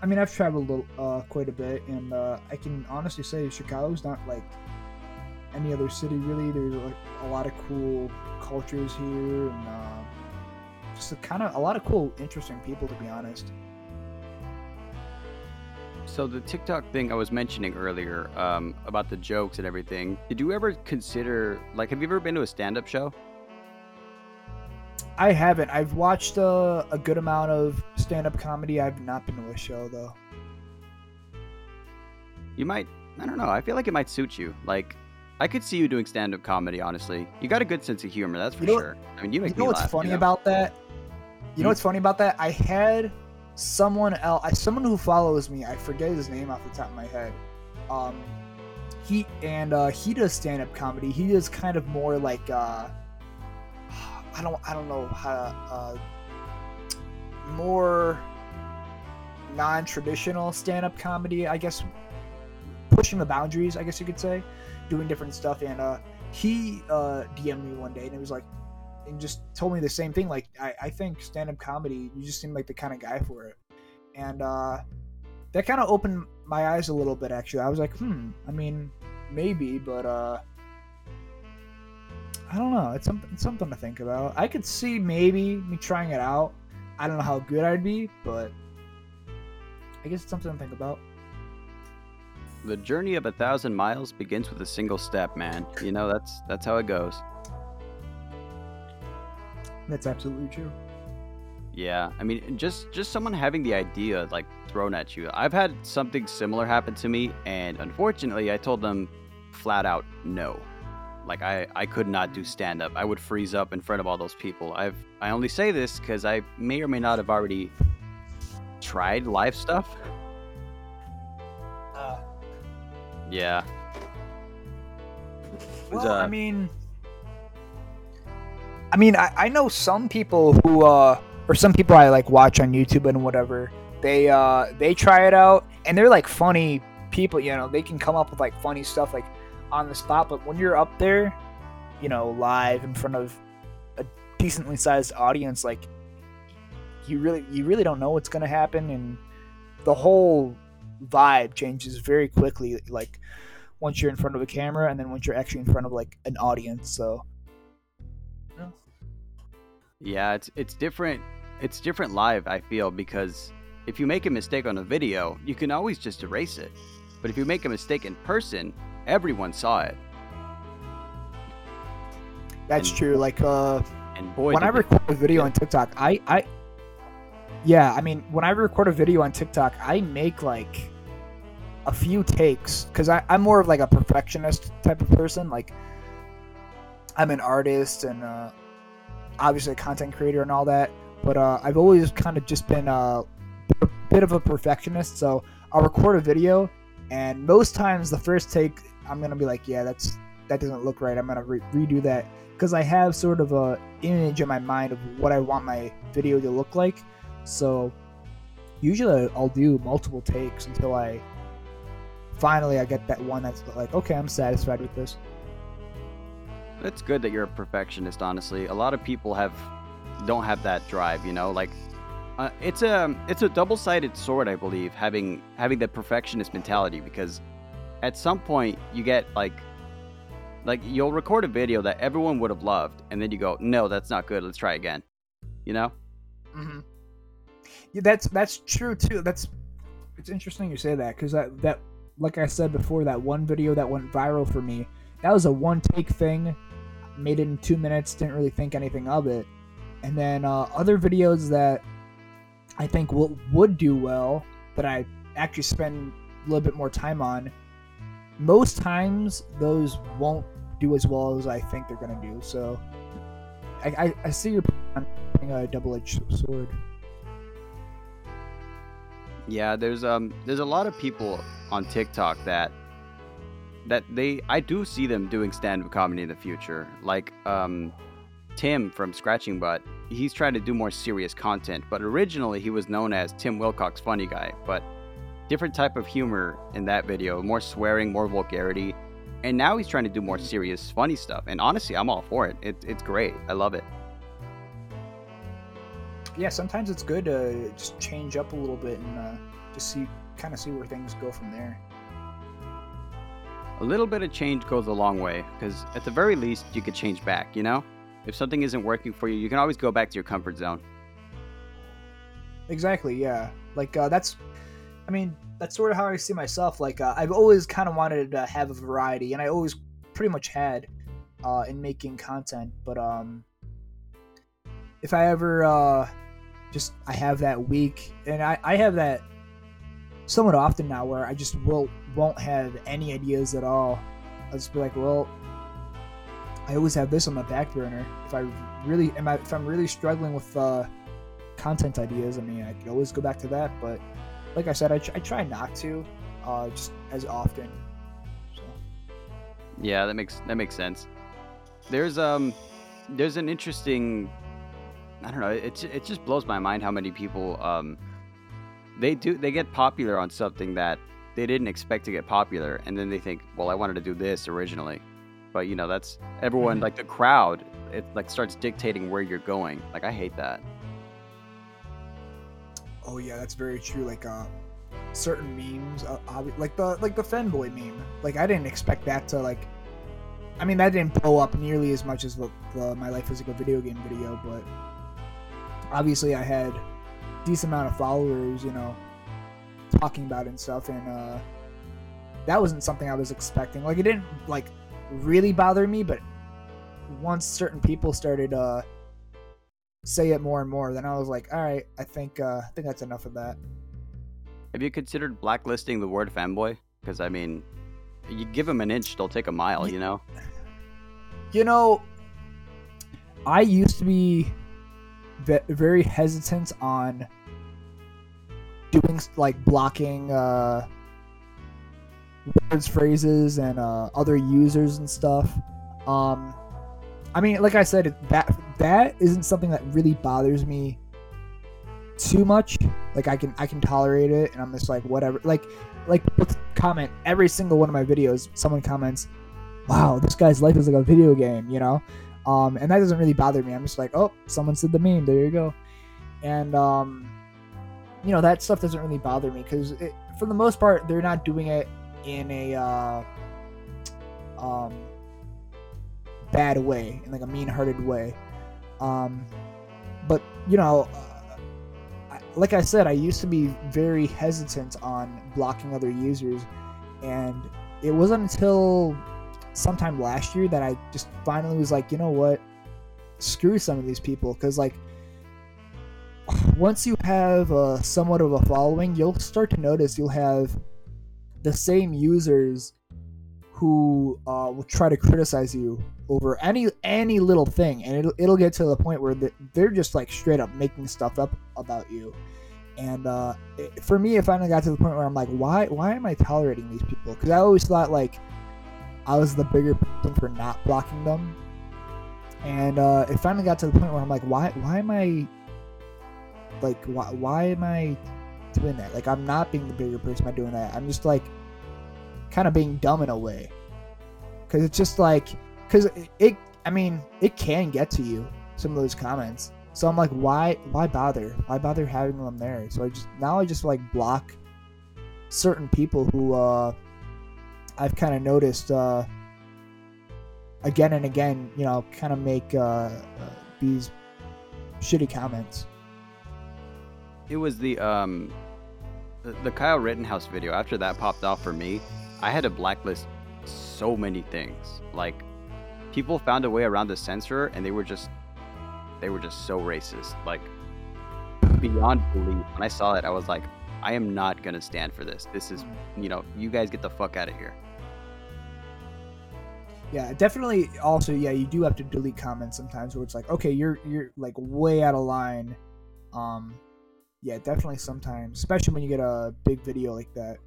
I mean, I've traveled a uh, quite a bit, and uh, I can honestly say Chicago's not like any other city really. There's like a lot of cool cultures here, and uh, just kind of a lot of cool, interesting people, to be honest. So the TikTok thing I was mentioning earlier um, about the jokes and everything. Did you ever consider like have you ever been to a stand-up show? I haven't. I've watched uh, a good amount of stand-up comedy. I've not been to a show though. You might. I don't know. I feel like it might suit you. Like I could see you doing stand-up comedy. Honestly, you got a good sense of humor. That's for You know sure. I mean, you make you know me what's laugh. funny know? about that? You know Hmm? what's funny about that? I had someone else, someone who follows me. I forget his name off the top of my head. Um, he and uh, he does stand up comedy. He does kind of more like uh, I don't I don't know how uh, more non-traditional stand-up comedy. I guess pushing the boundaries. I guess you could say, doing different stuff. And uh, he uh, DM'd me one day and it was like and just told me the same thing. Like, I, I think stand up comedy, you just seem like the kind of guy for it. And uh, that kind of opened my eyes a little bit, actually. I was like, hmm, I mean, maybe, but uh, I don't know. It's something, it's something to think about. I could see maybe me trying it out. I don't know how good I'd be, but I guess it's something to think about. The journey of a thousand miles begins with a single step, man. You know that's that's how it goes. That's absolutely true. Yeah, I mean, just just someone having the idea like thrown at you. I've had something similar happen to me, and unfortunately, I told them flat out no. Like I I could not do stand up. I would freeze up in front of all those people. I've I only say this because I may or may not have already tried live stuff. Uh, Yeah, Well, uh, I mean, I mean, I, I know some people who, uh, or some people I like watch on YouTube and whatever. They, uh, they try it out, and they're like funny people. You know, they can come up with like funny stuff like on the spot. But when you're up there, you know, live in front of a decently sized audience, like you really, you really don't know what's gonna happen, and the whole vibe changes very quickly. Like once you're in front of a camera and then once you're actually in front of like an audience so Yeah, it's it's different. It's different live. I feel because if you make a mistake on a video, you can always just erase it. But if you make a mistake in person, everyone saw it. that's And- true like uh And boy, when i record a video on tiktok i i yeah i mean when i record a video on tiktok i make like a few takes because i'm more of like a perfectionist type of person like i'm an artist and uh obviously a content creator and all that but uh i've always kind of just been uh, a bit of a perfectionist so i'll record a video and most times the first take i'm gonna be like yeah that's that doesn't look right i'm gonna re- redo that because i have sort of a image in my mind of what i want my video to look like so usually i'll do multiple takes until i finally i get that one that's like okay i'm satisfied with this It's good that you're a perfectionist. Honestly, a lot of people have don't have that drive. You know, like uh, it's a it's a double sided sword, I believe, having having the perfectionist mentality because at some point you get like like you'll record a video that everyone would have loved, and then you go, no, that's not good. Let's try again. You know? Mm-hmm. Yeah, that's that's true too. That's it's interesting you say that because that that like I said before, that one video that went viral for me, that was a one take thing. Made it in two minutes. Didn't really think anything of it. And then uh, other videos that I think will, would do well that I actually spend a little bit more time on. Most times those won't do as well as I think they're gonna do. So I, I, I see your point on a double edged sword. Yeah, there's um there's a lot of people on TikTok that that they I do see them doing stand-up comedy in the future. Like um Tim from Scratching Butt, he's trying to do more serious content, but originally he was known as Tim Wilcox Funny Guy, but different type of humor in that video, more swearing, more vulgarity. And now he's trying to do more serious funny stuff. And honestly, I'm all for it. it it's great. I love it. Yeah, sometimes it's good to just change up a little bit and uh, just see, kind of see where things go from there. A little bit of change goes a long way because at the very least you could change back, you know? If something isn't working for you, you can always go back to your comfort zone. Exactly. Yeah. Like uh, that's, I mean, that's sort of how I see myself. Like uh, I've always kind of wanted to have a variety, and I always pretty much had uh, in making content. But um, if I ever uh, just I have that week, and I I have that somewhat often now where I just will won't have any ideas at all. I'll just be like, well, I always have this on my back burner. If I really am, I, if I'm really struggling with uh, content ideas, I mean, I could always go back to that. But like I said, I, tr- I try not to, uh, just as often. So Yeah, that makes that makes sense. There's um there's an interesting I don't know, it ju- it just blows my mind how many people um they do they get popular on something that they didn't expect to get popular and then they think, "Well, I wanted to do this originally." But you know, that's everyone Mhm. like the crowd it like starts dictating where you're going. Like I hate that. Oh yeah, that's very true. Like uh, certain memes, uh, obvi- like the like the fanboy meme. Like I didn't expect that to like. I mean, that didn't blow up nearly as much as the, the my life as like a video game video, but obviously I had decent amount of followers, you know, talking about it and stuff, and uh, that wasn't something I was expecting. Like it didn't like really bother me, but once certain people started uh say it more and more, then I was like, all right, I think uh, I think that's enough of that. Have you considered blacklisting the word fanboy? Because I mean, you give them an inch, they'll take a mile. You know. You know, I used to be very hesitant on doing like blocking uh, words, phrases, and uh, other users and stuff Um, I mean, like I said, that that isn't something that really bothers me too much. Like I can I can tolerate it, and I'm just like whatever. Like like comment every single one of my videos. Someone comments, "Wow, this guy's life is like a video game," you know. Um, and that doesn't really bother me. I'm just like, oh, someone said the meme. There you go. And um, you know that stuff doesn't really bother me because for the most part they're not doing it in a uh, um, bad way, in like a mean-hearted way. Um, but you know, uh, like I said, I used to be very hesitant on blocking other users, and it wasn't until sometime last year that I just finally was like, you know what, screw some of these people, because like once you have a, somewhat of a following, you'll start to notice you'll have the same users who uh, will try to criticize you over any any little thing, and it'll it'll get to the point where they're just like straight up making stuff up about you. And uh, it, for me, it finally got to the point where I'm like, why why am I tolerating these people? Because I always thought like I was the bigger person for not blocking them. And uh, it finally got to the point where I'm like, why why am I like why why am I doing that? Like I'm not being the bigger person by doing that. I'm just like kind of being dumb in a way. Cause it's just like because it, it I mean it can get to you some of those comments. So I'm like, why why bother? Why bother having them there? So I just now I just like block certain people who uh I've kind of noticed uh again and again, you know, kind of make uh, uh these shitty comments it was the um the, the Kyle Rittenhouse video. After that popped off for me, I had to blacklist so many things. Like people found a way around the censor and they were just they were just so racist. Like beyond belief. When I saw it, I was like, I am not gonna stand for this. This is you know, you guys get the fuck out of here. Yeah, definitely also, yeah, you do have to delete comments sometimes where it's like, okay, you're you're like way out of line. Um yeah, definitely sometimes, especially when you get a big video like that.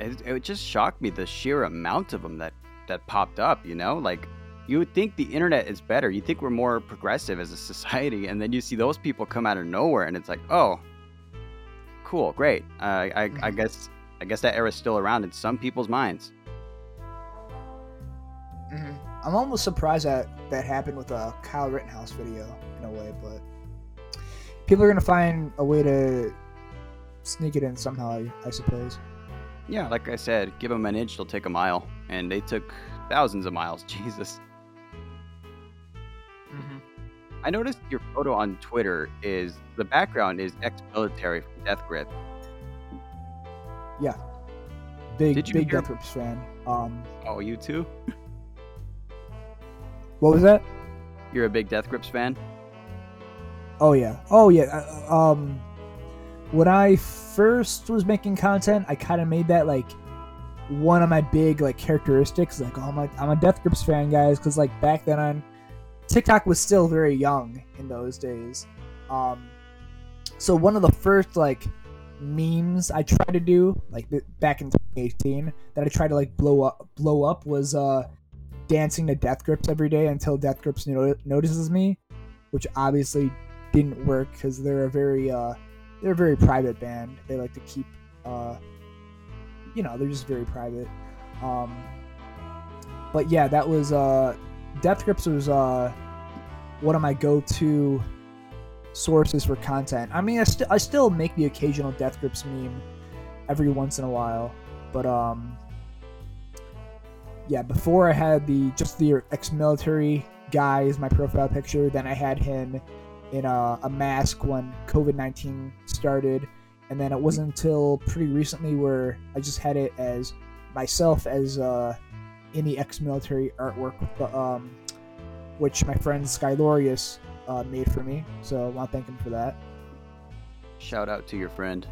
It, it just shocked me the sheer amount of them that that popped up. You know, like you would think the internet is better. You think we're more progressive as a society, and then you see those people come out of nowhere, and it's like, oh, cool, great. Uh, I, mm-hmm. I guess I guess that era's still around in some people's minds. Mm-hmm. I'm almost surprised that that happened with a Kyle Rittenhouse video in a way, but people are gonna find a way to sneak it in somehow. I suppose. Yeah, like I said, give them an inch, they'll take a mile, and they took thousands of miles. Jesus. Mm-hmm. I noticed your photo on Twitter is the background is ex-military from Death Grip. Yeah, big Did you big hear... Death Grips fan. Um, oh, you too? what was that? You're a big Death Grips fan. Oh yeah. Oh yeah. Uh, um, when I first was making content, I kind of made that like one of my big like characteristics. Like, oh, I'm a, I'm a Death Grips fan, guys, because like back then on TikTok was still very young in those days. Um, so one of the first like memes I tried to do like back in 2018 that I tried to like blow up blow up was uh dancing to Death Grips every day until Death Grips notices me, which obviously didn't work because they're a very uh, they're a very private band. They like to keep uh, you know they're just very private. Um, but yeah, that was uh, Death Grips was uh, one of my go-to sources for content. I mean, I, st- I still make the occasional Death Grips meme every once in a while, but um, yeah, before I had the just the ex-military guy as my profile picture. Then I had him in a, a mask when COVID 19 started. And then it wasn't until pretty recently where I just had it as myself as uh, in the ex military artwork, um, which my friend Skylorius uh, made for me. So I want to thank him for that. Shout out to your friend.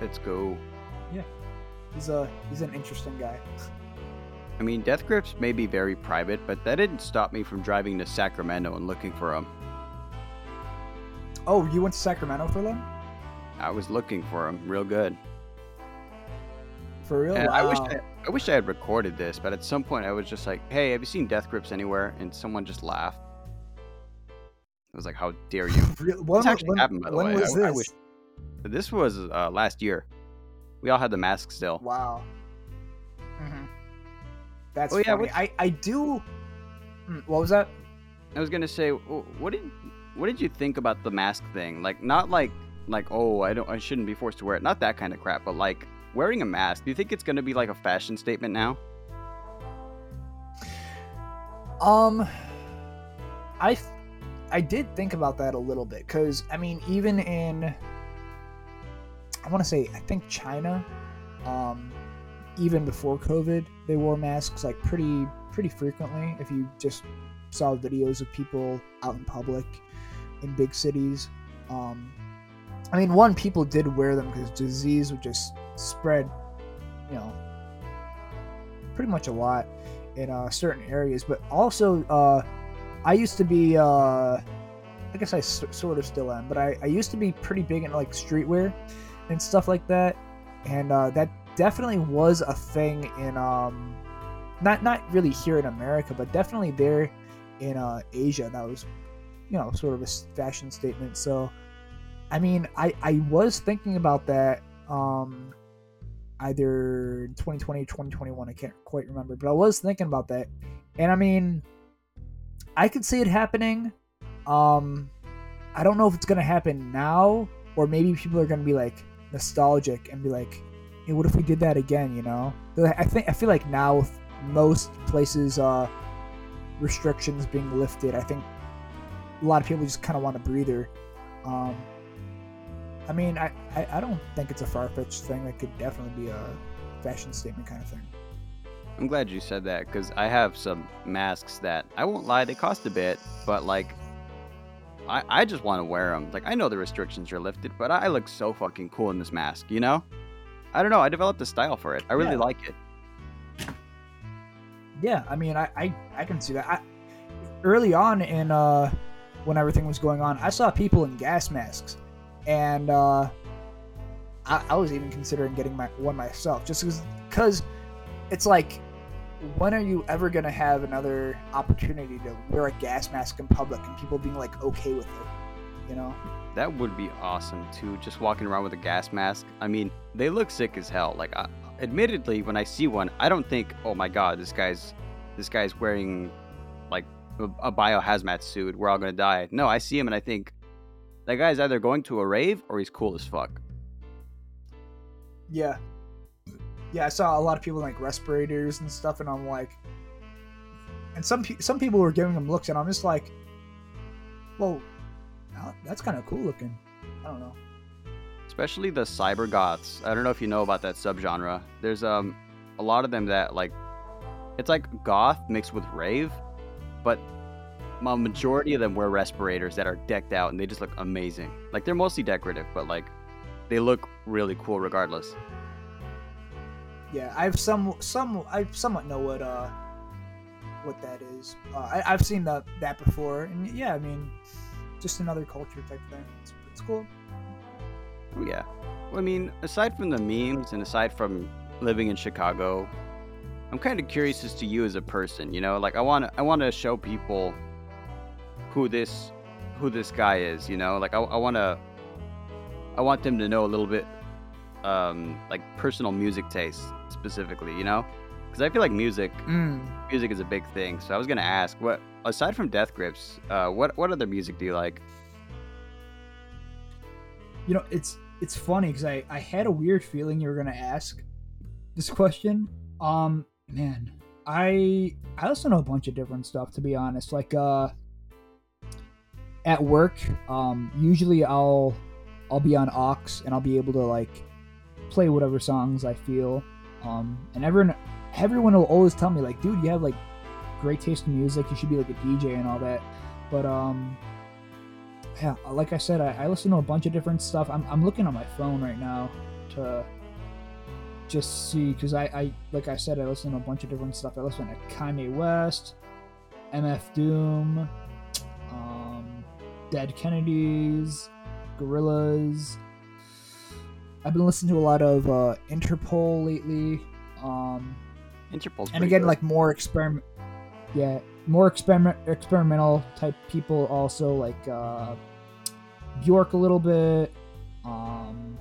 Let's go. Yeah, he's a he's an interesting guy. I mean, Death Grips may be very private, but that didn't stop me from driving to Sacramento and looking for him. Oh, you went to Sacramento for them? I was looking for him real good. For real? And wow. I wish I, I wish I had recorded this, but at some point I was just like, "Hey, have you seen Death Grips anywhere?" And someone just laughed. I was like, "How dare you?" When, This actually when- happened, by the when way. was I- I this? wish- This was uh, last year. We all had the mask still. Wow. Hmm That's Oh, yeah, funny. what's- I I do. Mm, What was that? I was gonna say, what did what did you think about the mask thing? Like, not like like oh, I don't, I shouldn't be forced to wear it. Not that kind of crap, but like wearing a mask. Do you think it's gonna be like a fashion statement now? Um, I I did think about that a little bit because I mean, even in I want to say I think China, um, even before COVID, they wore masks like pretty pretty frequently. If you just saw videos of people out in public in big cities, um, I mean, one people did wear them because disease would just spread, you know, pretty much a lot in uh, certain areas, but also uh, I used to be, uh, I guess I s- sort of still am, but I, I used to be pretty big in like streetwear and stuff like that, and uh, that definitely was a thing in um, not not really here in America, but definitely there in uh, Asia. That was, you know, sort of a fashion statement. So, I mean, I I was thinking about that. Um, either 2020 or 2021 i can't quite remember but i was thinking about that and i mean i could see it happening um i don't know if it's gonna happen now or maybe people are gonna be like nostalgic and be like hey what if we did that again you know i think i feel like now with most places uh restrictions being lifted i think a lot of people just kind of want a breather um I mean, I, I, I don't think it's a far fetched thing. That could definitely be a fashion statement kind of thing. I'm glad you said that because I have some masks that I won't lie, they cost a bit, but like, I, I just want to wear them. Like, I know the restrictions are lifted, but I look so fucking cool in this mask, you know? I don't know. I developed a style for it. I really Yeah. like it. Yeah, I mean, I, I, I can see that. I, early on in uh, when everything was going on, I saw people in gas masks, and uh, I, I was even considering getting my one myself, just because it's like, when are you ever gonna have another opportunity to wear a gas mask in public and people being like okay with it, you know? That would be awesome too. Just walking around with a gas mask. I mean, they look sick as hell. Like, I, admittedly, when I see one, I don't think, "Oh my god, this guy's this guy's wearing like a, a biohazmat suit. We're all gonna die." No, I see him and I think that guy's either going to a rave or he's cool as fuck. Yeah. Yeah, I saw a lot of people in, like respirators and stuff, and I'm like, and some pe- some people were giving them looks, and I'm just like, well, that's kind of cool looking. I don't know. Especially the cyber goths. I don't know if you know about that subgenre. There's um a lot of them that like it's like goth mixed with rave, but a majority of them wear respirators that are decked out and they just look amazing. Like they're mostly decorative, but like they look really cool regardless. Yeah, I've some some I somewhat know what uh what that is. Uh, I, I've seen that that before, and yeah, I mean, just another culture type thing. It's, it's cool. Oh, yeah. Well, I mean, aside from the memes and aside from living in Chicago, I'm kind of curious as to you as a person. You know, like I want to, I want to show people who this, who this guy is. You know, like I, I want to, I want them to know a little bit, um, like personal music taste specifically. You know, because I feel like music, Mm. music is a big thing. So I was gonna ask, what aside from Death Grips, uh, what what other music do you like? You know, it's it's funny because I I had a weird feeling you were gonna ask this question. Um, man, I I listen to a bunch of different stuff to be honest. Like uh, at work, um, usually I'll I'll be on aux and I'll be able to like play whatever songs I feel. Um, and everyone everyone will always tell me like, dude, you have like great taste in music. You should be like a DJ and all that. But um, yeah, like I said, I, I listen to a bunch of different stuff. I'm, I'm looking on my phone right now to just see because I, I like I said I listen to a bunch of different stuff. I listen to Kanye West, MF Doom, um, Dead Kennedys, Gorillaz. I've been listening to a lot of uh, Interpol lately. Um, Interpol's and again, good. like more experiment. Yeah, more experiment experimental type people. Also like uh, Bjork a little bit. Um,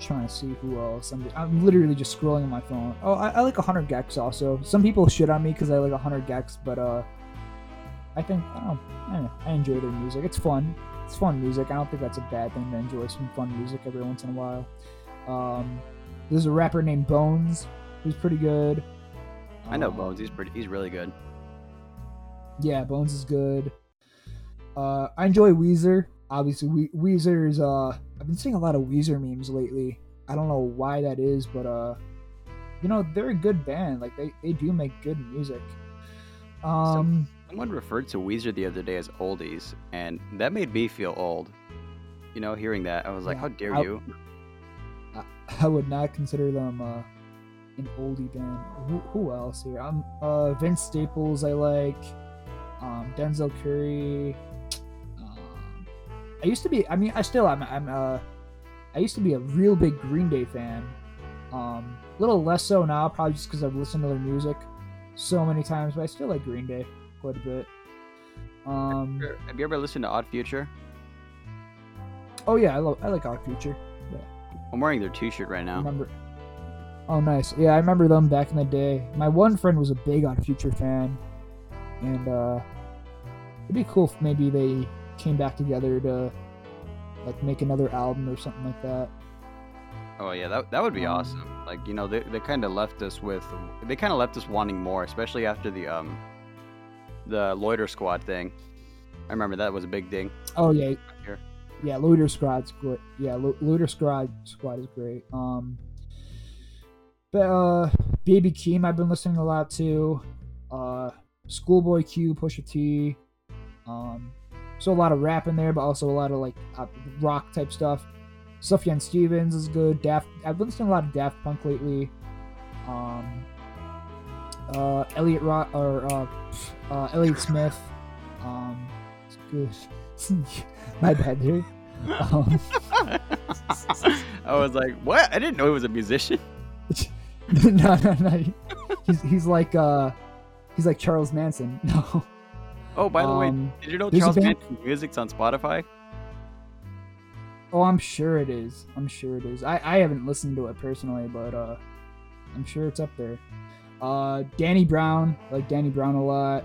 trying to see who else. I'm, I'm literally just scrolling on my phone. Oh, I, I like 100 gecs also. Some people shit on me because I like 100 gecs, but uh, I think I don't I don't know. I enjoy their music. It's fun. It's fun music. I don't think that's a bad thing to enjoy some fun music every once in a while. Um, there's a rapper named Bones who's pretty good. I know Um, Bones. He's pretty. He's really good. Yeah, Bones is good. Uh, I enjoy Weezer. Obviously, we- Weezer is. Uh, I've been seeing a lot of Weezer memes lately. I don't know why that is, but uh, you know, they're a good band. Like they, they do make good music. Um, Someone referred to Weezer the other day as oldies, and that made me feel old. You know, hearing that, I was like, Yeah, "How dare I- you?" I, I would not consider them uh, an oldie band. Who, who else here? I'm uh, Vince Staples. I like um, Denzel Curry. Um, I used to be. I mean, I still. I'm. I'm. Uh, I used to be a real big Green Day fan. Um, a little less so now, probably just because I've listened to their music so many times. But I still like Green Day quite a bit. Um, Have you ever listened to Odd Future? oh yeah, I love. I like Odd Future. Yeah. I'm wearing their T-shirt right now. Remember? Oh, nice. Yeah, I remember them back in the day. My one friend was a big Odd Future fan, and uh, it'd be cool if maybe they came back together to like make another album or something like that. Oh yeah, that that would be Um, awesome. Like you know, they they kind of left us with they kind of left us wanting more, especially after the um the loiter squad thing. I remember that was a big ding. Oh yeah, yeah. Loiter Squad's good. Yeah, Lo- Loiter Squad Squad is great. Um, but uh, Baby Keem, I've been listening a lot to. Uh, Schoolboy Q, Pusha T. Um, so a lot of rap in there, but also a lot of like uh, rock type stuff. Sufjan Stevens is good. Daft. I've been listening to a lot of Daft Punk lately. Um, uh, Elliot Rock or uh, uh, Elliott Smith. Um, it's good. My bad, dude. Um, I was like, what? I didn't know he was a musician. no, no, no. He's he's like uh, he's like Charles Manson. No. Oh, by the way, Um, did you know Charles Manson's music's on Spotify? Oh, I'm sure it is. I'm sure it is. I, I haven't listened to it personally, but uh, I'm sure it's up there. Uh, Danny Brown, I like Danny Brown a lot.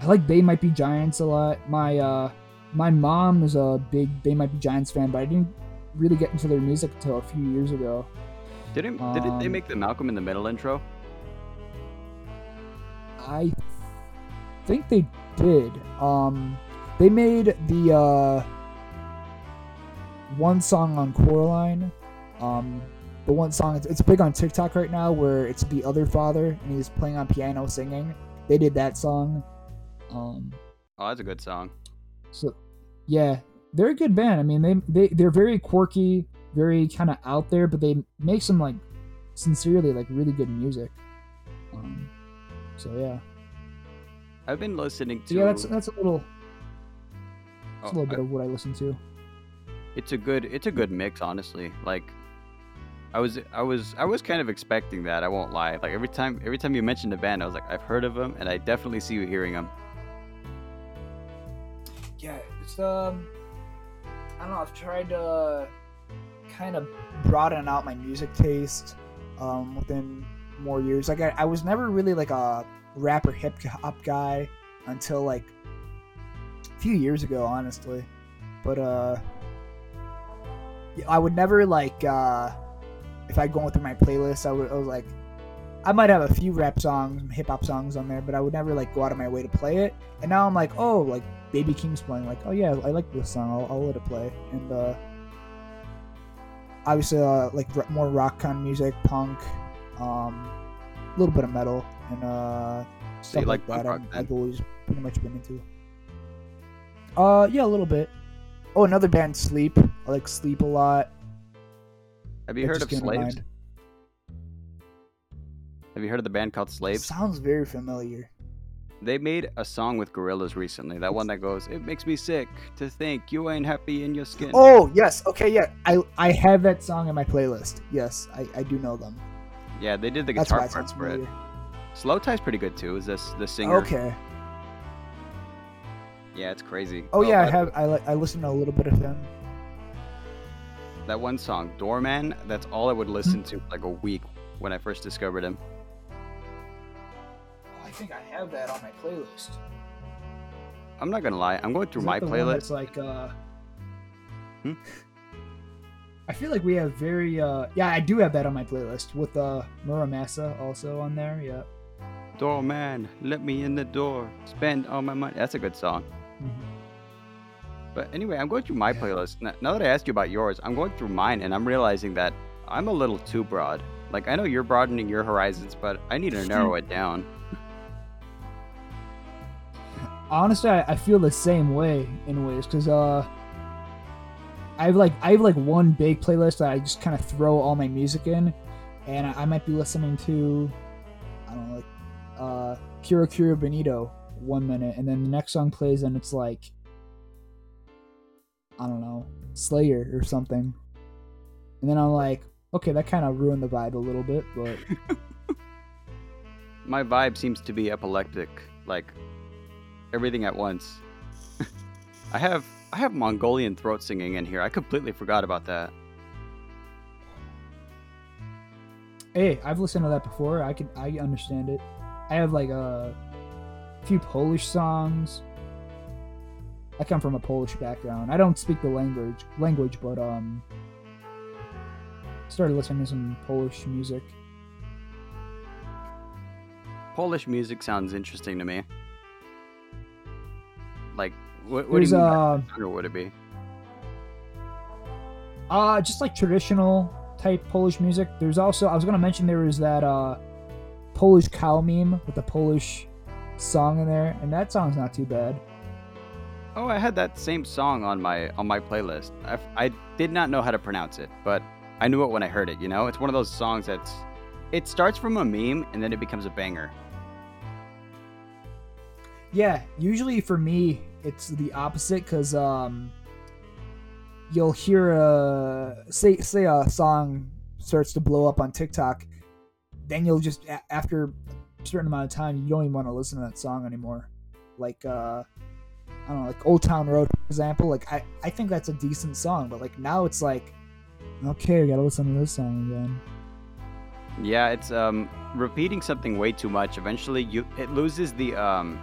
I like They Might Be Giants a lot. My uh, my mom is a big They Might Be Giants fan, but I didn't really get into their music until a few years ago. Didn't didn't they Um, make the Malcolm in the Middle intro? I think they did. Um, they made the uh, one song on Coraline. Um, the one song it's, it's big on TikTok right now, where it's the other father and he's playing on piano singing. They did that song. Um, Oh, that's a good song. so yeah, they're a good band. I mean, they they they're very quirky, very kind of out there, but they make some like sincerely like really good music. Um, so yeah. I've been listening to. Yeah, that's that's a little oh, that's a little I- bit of what I listen to. it's a good it's a good mix honestly like i was i was i was kind of expecting that i won't lie like every time every time you mentioned the band i was like i've heard of them and i definitely see you hearing them Yeah, it's um, I don't know. I've tried to kind of broaden out my music taste um within more years. Like I, I was never really like a rapper hip hop guy until like a few years ago, honestly. But uh, I would never like uh, if I go through my playlist, I would I was like. I might have a few rap songs, hip hop songs on there, but I would never like go out of my way to play it. And now I'm like, oh, like Baby Keem's playing. Like, oh yeah, I like this song. I'll, I'll let it play. And uh, obviously, uh, like r- more rock kind of music, punk, um, a little bit of metal, and uh, So you stuff like like, that. rock, I've, always pretty much been into. Uh, yeah, a little bit. Oh, another band, Sleep. I like Sleep a lot. have you That heard of slaves have you heard of the band called slaves Sounds very familiar. They made a song with Gorillaz recently. That one that goes, "It makes me sick to think you ain't happy in your skin." Oh yes, okay, yeah. I I have that song in my playlist. Yes, I, I do know them. Yeah, they did the That's guitar it parts for it. Slowthai's pretty good too. Is this the singer? Okay. Yeah, it's crazy. Oh yeah, I have. I li- I listened to a little bit of them. that one song, Doorman. That's all I would listen mm-hmm. to like a week when I first discovered him. I think I have that on my playlist. I'm not gonna lie. I'm going through Is my that the one playlist. It's like uh Hmm? I feel like we have very uh yeah, I do have that on my playlist with uh Mura Masa also on there, yeah. Door man, let me in the door. Spend all my money. That's a good song. But anyway, I'm going through my Yeah. playlist. Now that I asked you about yours, I'm going through mine and I'm realizing that I'm a little too broad. Like, I know you're broadening your horizons, but I need to narrow it down. Honestly, I, I feel the same way in ways because uh I have like I have like one big playlist that I just kind of throw all my music in, and I, I might be listening to I don't know like uh Kero Kero Bonito one minute, and then the next song plays and it's like I don't know Slayer or something, and then I'm like okay that kind of ruined the vibe a little bit, but My vibe seems to be epileptic, like everything at once. I have I have Mongolian throat singing in here. I completely forgot about that. Hey, I've listened to that before. I can I understand it. I have like a few Polish songs. I come from a Polish background. I don't speak the language language, but um started listening to some Polish music. Polish music sounds interesting to me. Like, what, what do you mean uh genre would it be? uh just like traditional type Polish music. There's also I was gonna mention there was that uh Polish cow meme with the Polish song in there, and that song's not too bad. Oh, I had that same song on my on my playlist. I did not know how to pronounce it, but I knew it when I heard it. You know, it's one of those songs that's it starts from a meme and then it becomes a banger. Yeah, usually for me it's the opposite because um, you'll hear a say say a song starts to blow up on TikTok, then you'll just a- after a certain amount of time you don't even want to listen to that song anymore. Like uh, I don't know, like Old Town Road, for example. Like I I think that's a decent song, but like now it's like, okay, we gotta listen to this song again. Yeah, it's um repeating something way too much. Eventually, you it loses the um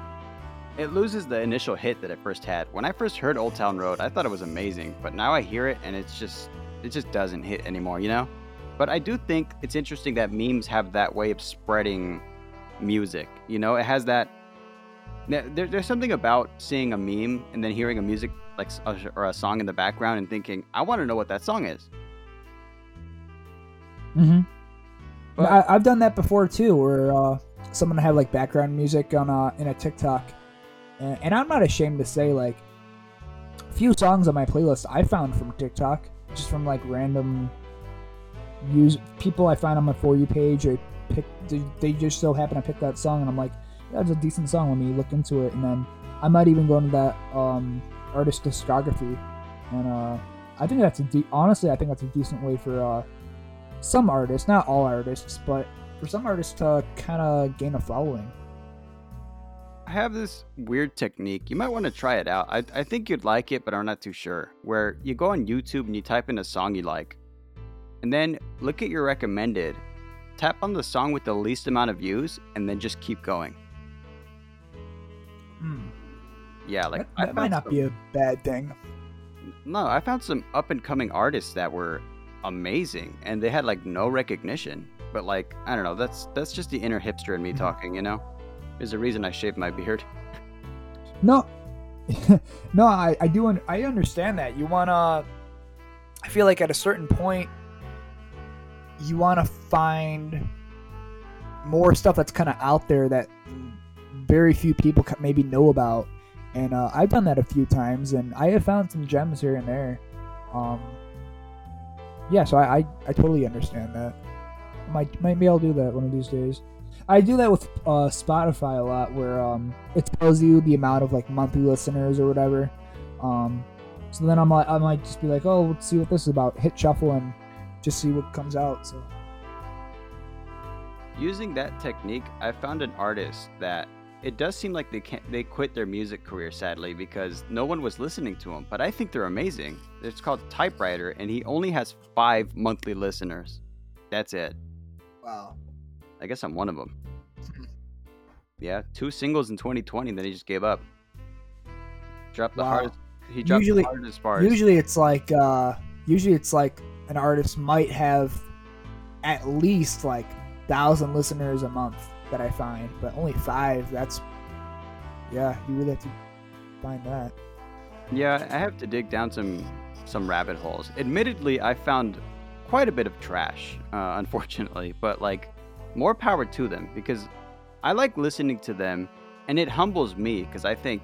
it loses the initial hit that it first had. When I first heard Old Town Road, I thought it was amazing, but now I hear it and it's just it just doesn't hit anymore, you know? But I do think it's interesting that memes have that way of spreading music. You know, it has that there, there- there's something about seeing a meme and then hearing a music like or a song in the background and thinking, I want to know what that song is. Mm-hmm. But- I, I've done that before too, where uh, someone have like background music on a in a TikTok, and, and I'm not ashamed to say like, a few songs on my playlist I found from TikTok, just from like random use people I find on my for you page. Or pick they, just so happen to pick that song, and I'm like, it's a decent song. Let me look into it, and then I might even go into that um, artist discography, and uh, I think that's a de- honestly I think that's a decent way for. Uh, some artists, not all artists, but for some artists to kind of gain a following. I have this weird technique. You might want to try it out. I, I think you'd like it, but I'm not too sure. Where you go on YouTube and you type in a song you like, and then look at your recommended, tap on the song with the least amount of views, and then just keep going. Hmm. Yeah, like that, that might not some- be a bad thing. No, I found some up and coming artists that were amazing, and they had like no recognition. But like I don't know, that's that's just the inner hipster in me Mhm. talking. You know, there's a reason I shaved my beard. No, no, I, I do un- I understand that. You wanna, I feel like at a certain point, you wanna find more stuff that's kind of out there that very few people maybe know about. And uh, I've done that a few times, and I have found some gems here and there. Um, yeah, so I, I, I totally understand that. Might maybe I'll do that one of these days. I do that with uh, Spotify a lot, where um, it tells you the amount of like monthly listeners or whatever. Um, so then I'm like, I might just be like, oh, let's see what this is about. Hit shuffle and just see what comes out. So Using that technique, I found an artist that it does seem like they can't they quit their music career sadly because no one was listening to him. But I think they're amazing. It's called Typewriter, and he only has five monthly listeners. That's it. wow, I guess I'm one of them. yeah, two singles in 2020, then he just gave up. Dropped the Wow. hardest. He dropped Usually- the hardest bars. usually it's like uh, usually it's like an artist might have at least like thousand listeners a month that I find, but only five. That's yeah, you really have to find that. Yeah, I have to dig down some some rabbit holes. Admittedly, I found quite a bit of trash, uh, unfortunately, but like more power to them because I like listening to them, and it humbles me because I think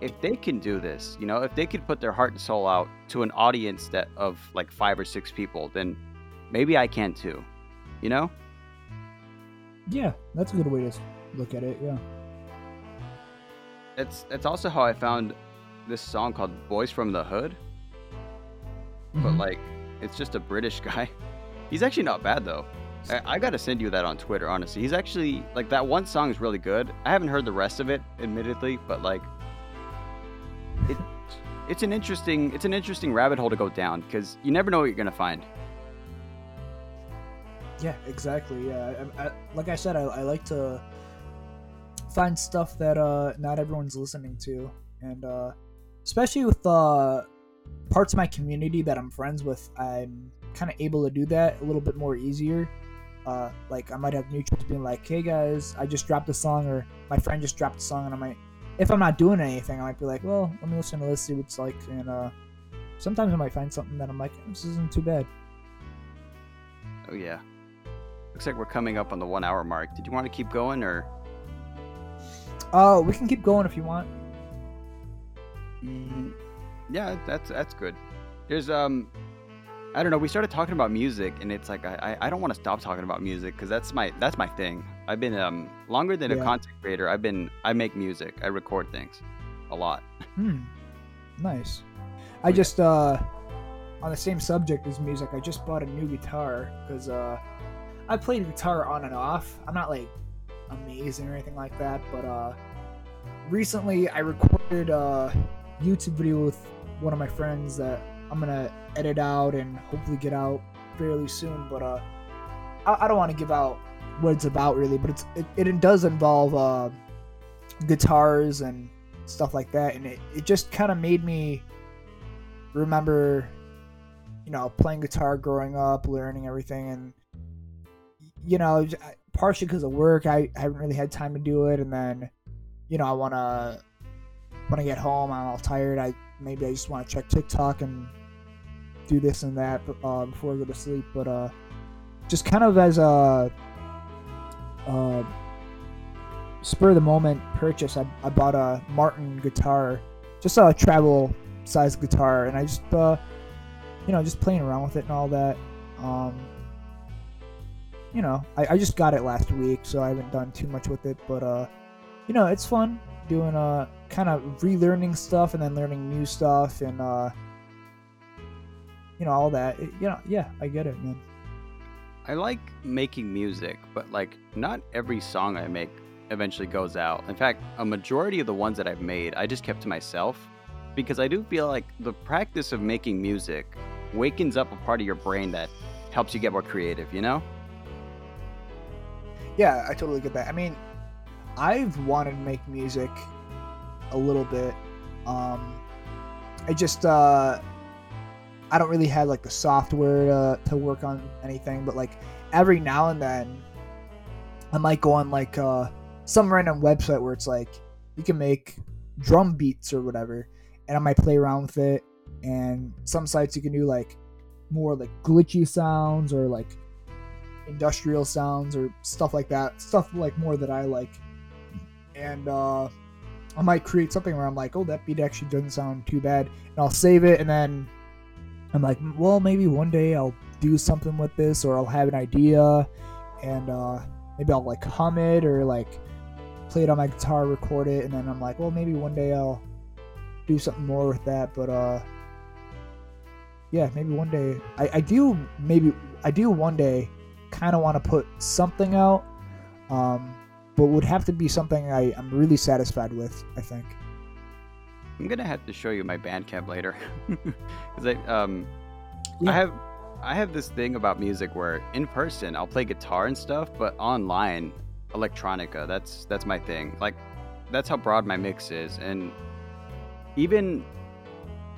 if they can do this, you know, if they could put their heart and soul out to an audience that of like five or six people, then maybe I can too. You know? Yeah, that's a good way to look at it. Yeah. That's that's also how I found this song called "Boys from the Hood." but Mhm. like it's just a British guy. He's actually not bad though. I, I gotta send you that on Twitter. Honestly, he's actually like that one song is really good. I haven't heard the rest of it, admittedly, but like it, it's an interesting it's an interesting rabbit hole to go down because you never know what you're gonna find. Yeah, exactly. Yeah, I, I, like I said, I, I like to find stuff that uh, not everyone's listening to, and uh, especially with uh, parts of my community that I'm friends with, I'm kind of able to do that a little bit more easier. Uh, like I might have neutrals being like, "Hey guys, I just dropped a song," or my friend just dropped a song, and I might, if I'm not doing anything, I might be like, "Well, let me listen to this, see what it's like," and uh, sometimes I might find something that I'm like, "This isn't too bad." Oh yeah. Looks like we're coming up on the one hour mark. Did you want to keep going or? Uh, we can keep going if you want. Mm, yeah, that's that's good. There's um, I don't know. We started talking about music, and it's like I I, I don't want to stop talking about music because that's my that's my thing. I've been um longer than a Yeah. content creator. I've been I make music. I record things, a lot. Hmm. Nice. I yeah. just uh on the same subject as music, I just bought a new guitar because uh I played guitar on and off. I'm not like amazing or anything like that, but uh recently I recorded a YouTube video with one of my friends that I'm gonna edit out and hopefully get out fairly soon. But uh I, I don't want to give out what it's about really, but it's it, it does involve uh guitars and stuff like that and it, it just kind of made me remember you know playing guitar growing up learning everything and you know partially because of work I, I haven't really had time to do it and then you know i want to when i get home i'm all tired i maybe i just want to check tiktok and do this and that uh, before i go to sleep but uh just kind of as a uh, spur of the moment purchase, I, I bought a Martin guitar, just a travel size guitar, and I just, uh, you know, just playing around with it and all that. Um, you know, I, I just got it last week, so I haven't done too much with it, but, uh, you know, it's fun doing, uh, kind of relearning stuff and then learning new stuff and, uh, you know, all that. It, you know, yeah, I get it, man. I like making music, but like not every song I make eventually goes out. In fact, a majority of the ones that I've made, I just kept to myself because I do feel like the practice of making music wakens up a part of your brain that helps you get more creative, you know? Yeah, I totally get that. I mean, I've wanted to make music a little bit. Um, I just uh, I don't really have like the software to, to work on anything, but like every now and then, I might go on like uh, some random website where it's like you can make drum beats or whatever, and I might play around with it. And some sites you can do like more like glitchy sounds or like industrial sounds or stuff like that. Stuff like more that I like. And uh I might create something where I'm like, oh that beat actually doesn't sound too bad. And I'll save it and then I'm like, well maybe one day I'll do something with this or I'll have an idea and uh maybe I'll like hum it or like play it on my guitar, record it, and then I'm like, well, maybe one day I'll do something more with that. But uh, yeah, maybe one day I, I do maybe I do one day kind of want to put something out, um, but would have to be something I, I'm really satisfied with. I think. I'm gonna have to show you my Bandcamp later, because I um Yeah. I have I have this thing about music where in person I'll play guitar and stuff, but online electronica. That's that's my thing. Like that's how broad my mix is, and even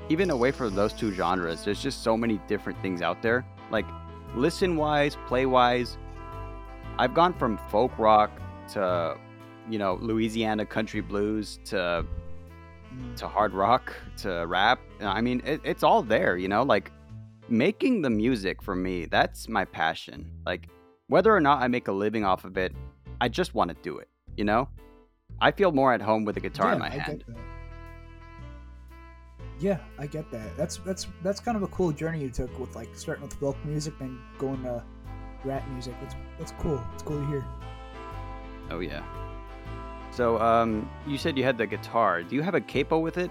even away from those two genres, there's just so many different things out there. Like listen wise, play wise, I've gone from folk rock to you know Louisiana country blues to mm. to hard rock to rap. I mean, it, it's all there, you know. Like making the music for me, that's my passion. Like whether or not I make a living off of it, I just want to do it. You know, I feel more at home with a guitar in Yeah, my I hand. Get that. Yeah, I get that. That's that's that's kind of a cool journey you took with like starting with folk music, and going to rap music. That's that's cool. It's cool to hear. Oh yeah. So, um, you said you had the guitar. Do you have a capo with it?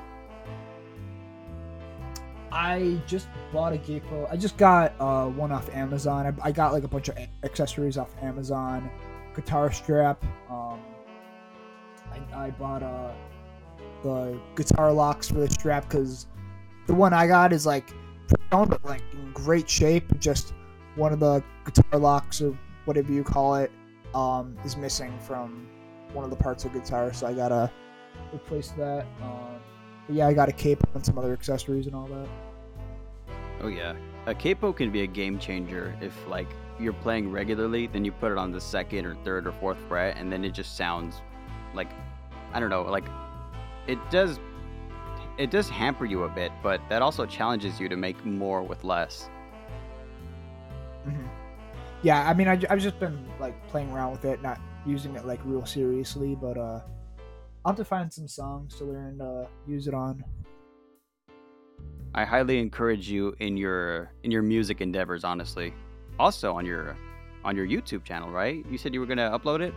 I just bought a capo. I just got uh, one off Amazon. I, I got like a bunch of accessories off Amazon, guitar strap. Um, I, I bought uh, the guitar locks for the strap because the one I got is like but like in great shape. Just one of the guitar locks or whatever you call it um, is missing from one of the parts of the guitar, so I gotta replace that. Um, but yeah, I got a cape and some other accessories and all that. Oh yeah. A capo can be a game changer if like you're playing regularly, then you put it on the second or third or fourth fret, and then it just sounds like I don't know, like it does. It does hamper you a bit, but that also challenges you to make more with less. hmm Yeah, I mean, I, have just been like playing around with it, not using it like real seriously, but uh, I'll have to find some songs to learn to use it on. I highly encourage you in your in your music endeavors. Honestly, also on your on your YouTube channel, right? You said you were gonna upload it.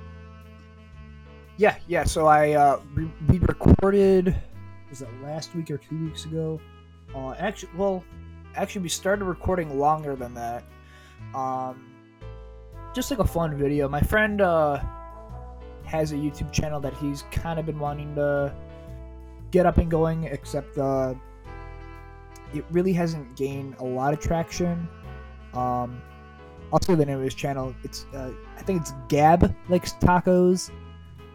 Yeah, yeah. So I uh, re- we recorded was that last week or two weeks ago? Uh, actually, well, actually we started recording longer than that. Um, just like a fun video. My friend uh has a YouTube channel that he's kind of been wanting to get up and going, except uh, it really hasn't gained a lot of traction. Um, also the name of his channel, it's uh, I think it's Gab likes tacos.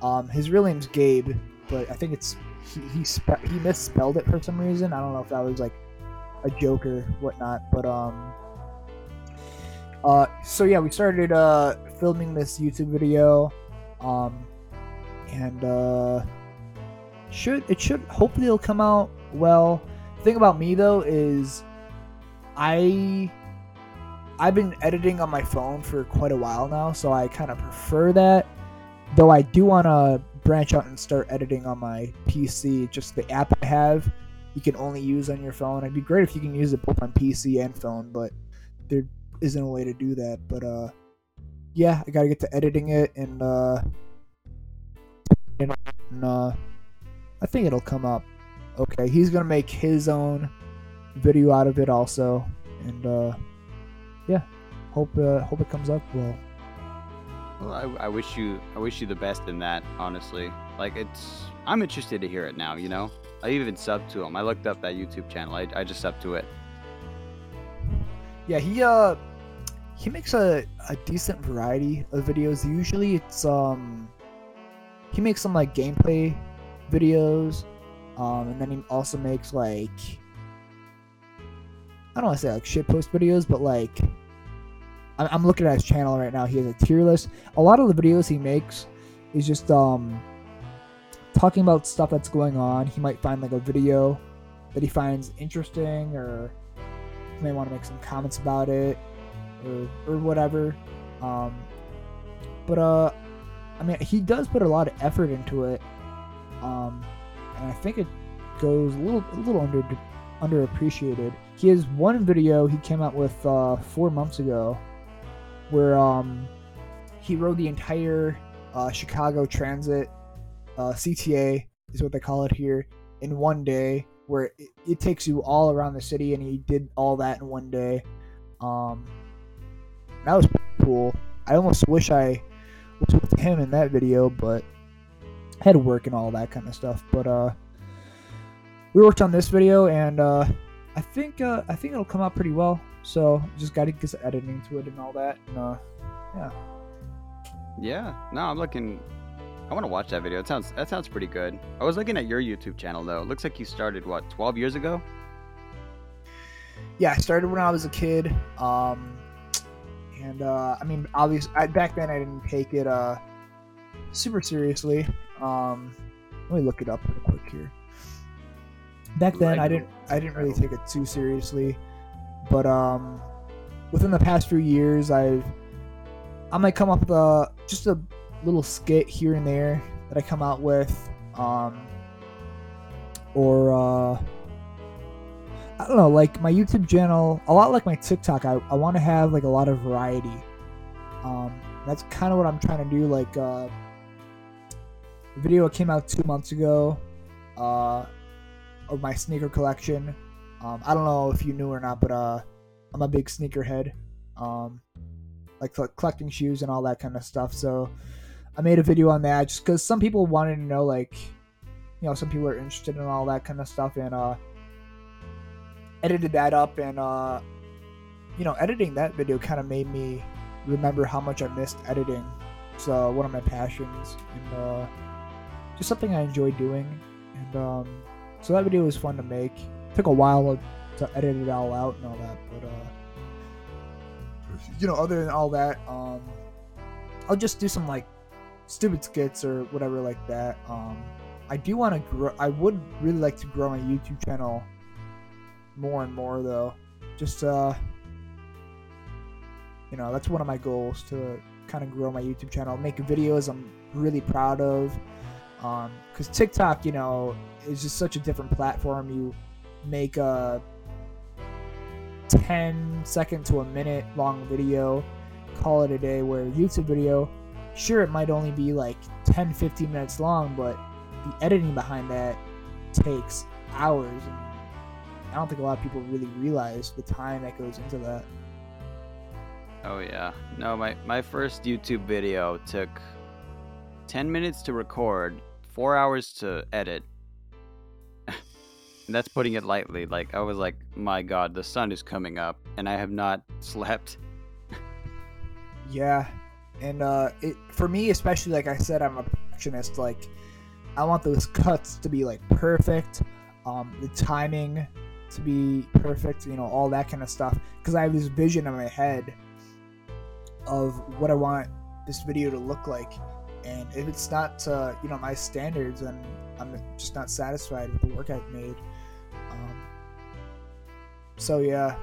Um, his real name's Gabe, but I think it's he he, spe- he misspelled it for some reason. I don't know if that was like a joke or whatnot, but um. Uh, so yeah, we started uh filming this YouTube video, um, and uh, should it should hopefully it'll come out well. The thing about me though is, I I've been editing on my phone for quite a while now, so I kind of prefer that. Though I do want to branch out and start editing on my PC. Just the app I have, you can only use on your phone. It'd be great if you can use it both on PC and phone, but there isn't a way to do that. But uh, yeah, I gotta get to editing it, and uh, and uh, I think it'll come up. Okay, he's gonna make his own video out of it also, and uh, yeah, hope uh, hope it comes up well. Well, I, I wish you I wish you the best in that. Honestly, like it's I'm interested to hear it now. You know, I even subbed to him. I looked up that YouTube channel. I, I just subbed to it. Yeah, he uh he makes a, a decent variety of videos. Usually it's um he makes some like gameplay videos. Um and then he also makes like I don't want to say like shitpost videos, but like I- I'm looking at his channel right now. He has a tier list. A lot of the videos he makes is just um talking about stuff that's going on. He might find like a video that he finds interesting or may want to make some comments about it or or whatever. Um, but uh, I mean, he does put a lot of effort into it, um, and I think it goes a little a little under underappreciated. He has one video he came out with uh, four months ago, where um, he rode the entire uh, Chicago Transit uh, CTA is what they call it here in one day, where it, it, takes you all around the city, and he did all that in one day. Um, that was cool. I almost wish I was with him in that video, but I had work and all that kind of stuff. But uh, we worked on this video, and uh, I think uh, I think it'll come out pretty well. So just got to get some editing to it and all that. And, uh, yeah. Yeah. No, I'm looking. I want to watch that video. It sounds that sounds pretty good. I was looking at your YouTube channel though. It looks like you started what 12 years ago. Yeah, I started when I was a kid. Um, and uh, I mean, obviously, I, back then I didn't take it uh super seriously. Um, let me look it up real quick here. Back then, I didn't I didn't really take it too seriously, but um, within the past few years, I've I might come up with a just a little skit here and there that I come out with, um, or uh, I don't know, like my YouTube channel, a lot like my TikTok. I, I want to have like a lot of variety. Um, that's kind of what I'm trying to do. Like, uh, the video came out two months ago. Uh, of my sneaker collection. Um, I don't know if you knew or not, but uh, I'm a big sneakerhead. Um, like collecting shoes and all that kind of stuff. So I made a video on that just because some people wanted to know, like, you know, some people are interested in all that kind of stuff, and uh, edited that up. And uh, you know, editing that video kind of made me remember how much I missed editing. So one of my passions, and uh, just something I enjoy doing. And um, so that video was fun to make. It took a while to edit it all out and all that, but uh, you know, other than all that, um, I'll just do some like stupid skits or whatever like that. Um, I do want to grow. I would really like to grow my YouTube channel more and more though. Just uh, you know, that's one of my goals to kind of grow my YouTube channel, make videos I'm really proud of. Um, because TikTok, you know, is just such a different platform. You make a 10 second to a minute long video, call it a day, where YouTube video, sure, it might only be like 10 15 minutes long, but the editing behind that takes hours. And I don't think a lot of people really realize the time that goes into that. Oh, yeah. No, my, my first YouTube video took 10 minutes to record, four hours to edit, that's putting it lightly. Like I was like, my God, the sun is coming up, and I have not slept. yeah, and uh, it for me especially, like I said, I'm a perfectionist. Like I want those cuts to be like perfect, um, the timing to be perfect, you know, all that kind of stuff. Because I have this vision in my head of what I want this video to look like, and if it's not, uh, you know, my standards, then I'm just not satisfied with the work I've made. Um, so yeah.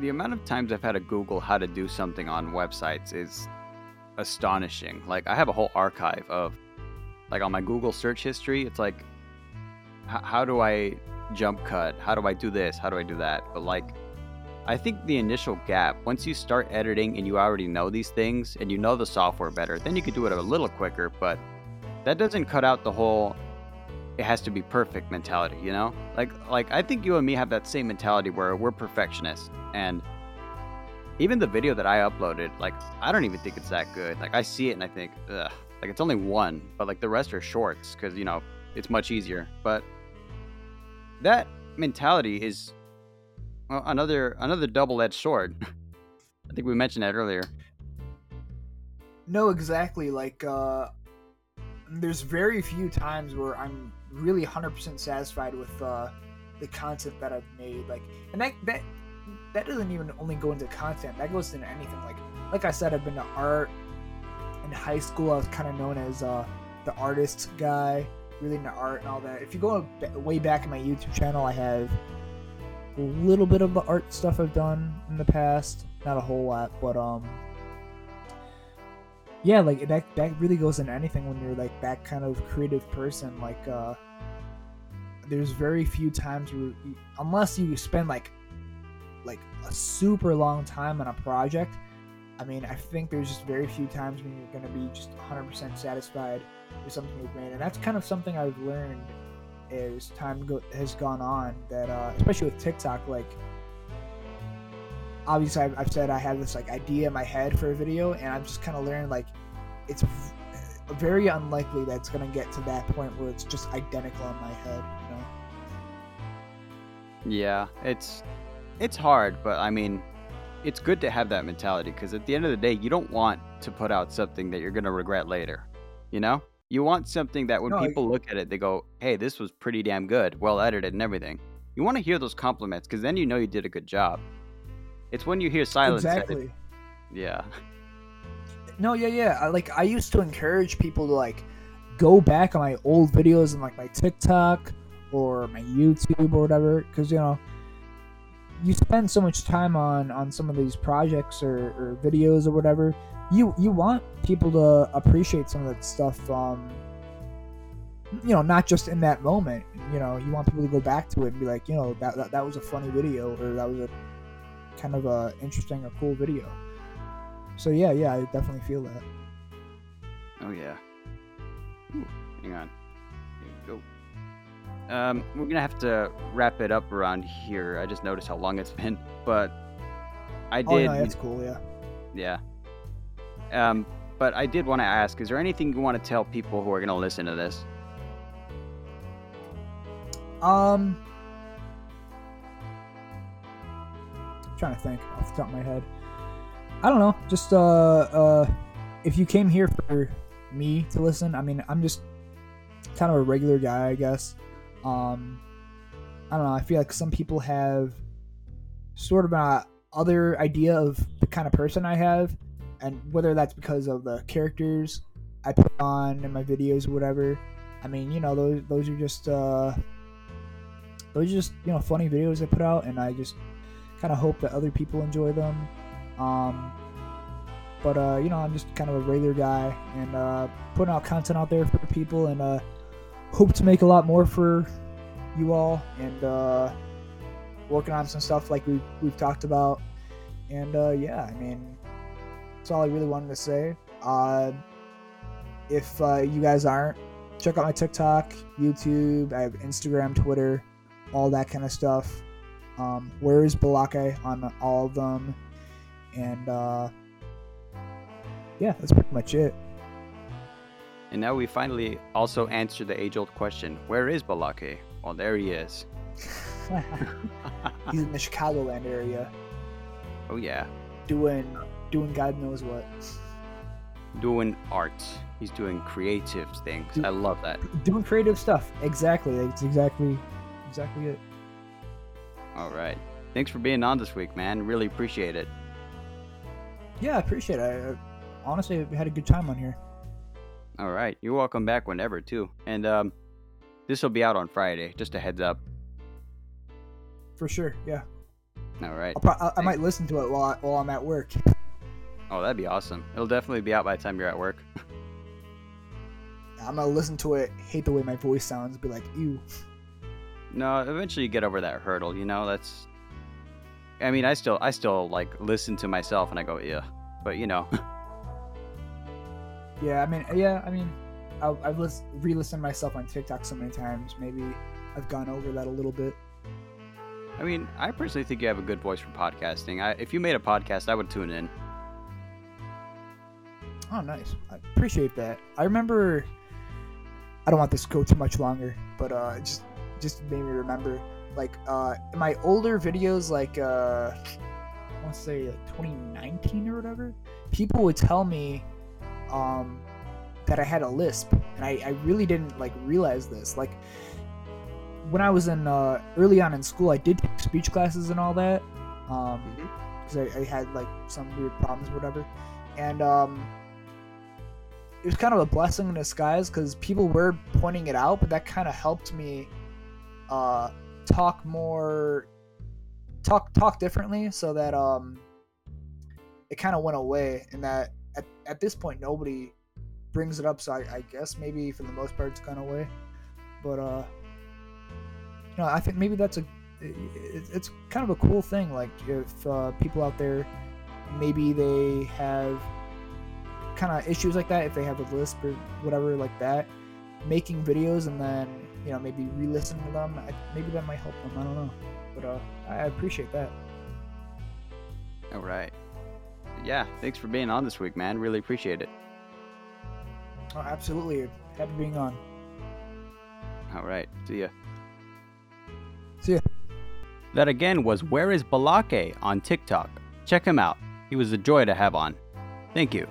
The amount of times I've had to Google how to do something on websites is astonishing. Like I have a whole archive of, like on my Google search history, it's like, how do I jump cut? How do I do this? How do I do that? But like, I think the initial gap, once you start editing and you already know these things and you know the software better, then you can do it a little quicker. But that doesn't cut out the whole it has to be perfect mentality, you know? Like like I think you and me have that same mentality where we're perfectionists and even the video that I uploaded, like I don't even think it's that good. Like I see it and I think, ugh, like it's only one, but like the rest are shorts because you know it's much easier. But that mentality is well, another another double-edged sword. I think we mentioned that earlier. No, exactly. Like uh, there's very few times where I'm really 100% satisfied with uh, the content that I've made. Like, and that that that doesn't even only go into content. That goes into anything. Like, like I said, I've been to art. In high school, I was kind of known as uh, the artist guy, really into art and all that. If you go way back in my YouTube channel, I have a little bit of the art stuff I've done in the past. Not a whole lot, but um, yeah, like that that really goes into anything when you're like that kind of creative person. Like, uh, there's very few times where, unless you spend like like a super long time on a project, I mean, I think there's just very few times when you're gonna be just 100% satisfied with something you've made, and that's kind of something I've learned as time go- has gone on. That uh, especially with TikTok, like obviously I've, I've said I had this like idea in my head for a video, and I'm just kind of learning like it's v- very unlikely that it's gonna get to that point where it's just identical in my head. Yeah, it's it's hard, but I mean, it's good to have that mentality because at the end of the day, you don't want to put out something that you're gonna regret later. You know, you want something that when No, I- people look at it, they go, "Hey, this was pretty damn good, well edited and everything." You want to hear those compliments because then you know you did a good job. It's when you hear silence. that it- exactly. yeah. No, yeah, yeah. I, like I used to encourage people to like go back on my old videos and like my TikTok or my YouTube or whatever, because you know you spend so much time on on some of these projects or, or videos or whatever. You you want people to appreciate some of that stuff. Um, you know, not just in that moment. You know, you want people to go back to it and be like, you know, that that, that was a funny video or that was a kind of a interesting or cool video. So yeah, yeah, I definitely feel that. Oh yeah. Ooh, hang on. Here we go. Um, we're gonna have to wrap it up around here. I just noticed how long it's been, but I Oh did. no, that's cool. Yeah. yeah. Um, but I did want to ask: Is there anything you want to tell people who are gonna listen to this? Um, trying to think off the top of my head. I don't know. Just uh, uh, if you came here for me to listen, I mean, I'm just kind of a regular guy, I guess. Um, I don't know. I feel like some people have sort of a other idea of the kind of person I have, and whether that's because of the characters I put on in my videos or whatever. I mean, you know, those those are just uh, those are just you know funny videos I put out, and I just kind of hope that other people enjoy them. Um, but uh, you know, I'm just kind of a regular guy, and uh, putting out content out there for people, and uh, hope to make a lot more for you all, and uh, working on some stuff like we we've talked about, and uh, yeah, I mean, that's all I really wanted to say. Uh, if uh, you guys aren't, check out my TikTok, YouTube. I have Instagram, Twitter, all that kind of stuff. Um, where is Balake on all of them? And uh, yeah, that's pretty much it. And now we finally also answer the age-old question: Where is Balake? Oh, there he is. He's in the Chicagoland area, Oh yeah, doing doing God knows what. doing art. He's doing creative things. I love that. Doing creative stuff. Exactly. That's exactly exactly it. All right. Thanks for being on this week, man. Really appreciate it. Yeah, I appreciate it. I, I honestly had a good time on here. All right. You're welcome back whenever, too. And um, this will be out on Friday. Just a heads up. For sure. Yeah. All right. Pro- I, I might listen to it while I, while I'm at work. Oh, that'd be awesome. It'll definitely be out by the time you're at work. I'm gonna listen to it, hate the way my voice sounds, be like, ew. no, eventually you get over that hurdle. You know, that's. I mean, I still, I still like listen to myself and I go, yeah. But you know, Yeah, I mean, yeah, I mean, I've, I've lis- re-listened myself on TikTok so many times. Maybe I've gone over that a little bit. I mean, I personally think you have a good voice for podcasting. I, if you made a podcast, I would tune in. Oh, nice. I appreciate that. I remember. I don't want this to go too much longer, but uh, it just just made me remember. Like uh, in my older videos, like uh, I want to say like 2019 or whatever, people would tell me um, that I had a lisp, and I, I really didn't like realize this. Like when I was in uh, early on in school, I did take speech classes and all that. Um, because I, I had like some weird problems or whatever. And um, it was kind of a blessing in disguise because people were pointing it out, but that kind of helped me uh, talk more, talk talk differently, so that um, it kind of went away. And that at, at this point nobody brings it up, so I, I guess maybe for the most part it's gone away. But uh, you know, I think maybe that's a it, it's kind of a cool thing. Like if uh, people out there maybe they have kind of issues like that if they have a lisp or whatever like that making videos and then you know maybe re-listen to them I, maybe that might help them i don't know but uh, i appreciate that All right. Yeah, thanks for being on this week, man. Really appreciate it. oh, absolutely happy being on All right. See ya. See ya. That again was Where is Balake on TikTok. Check him out. He was a joy to have on. Thank you.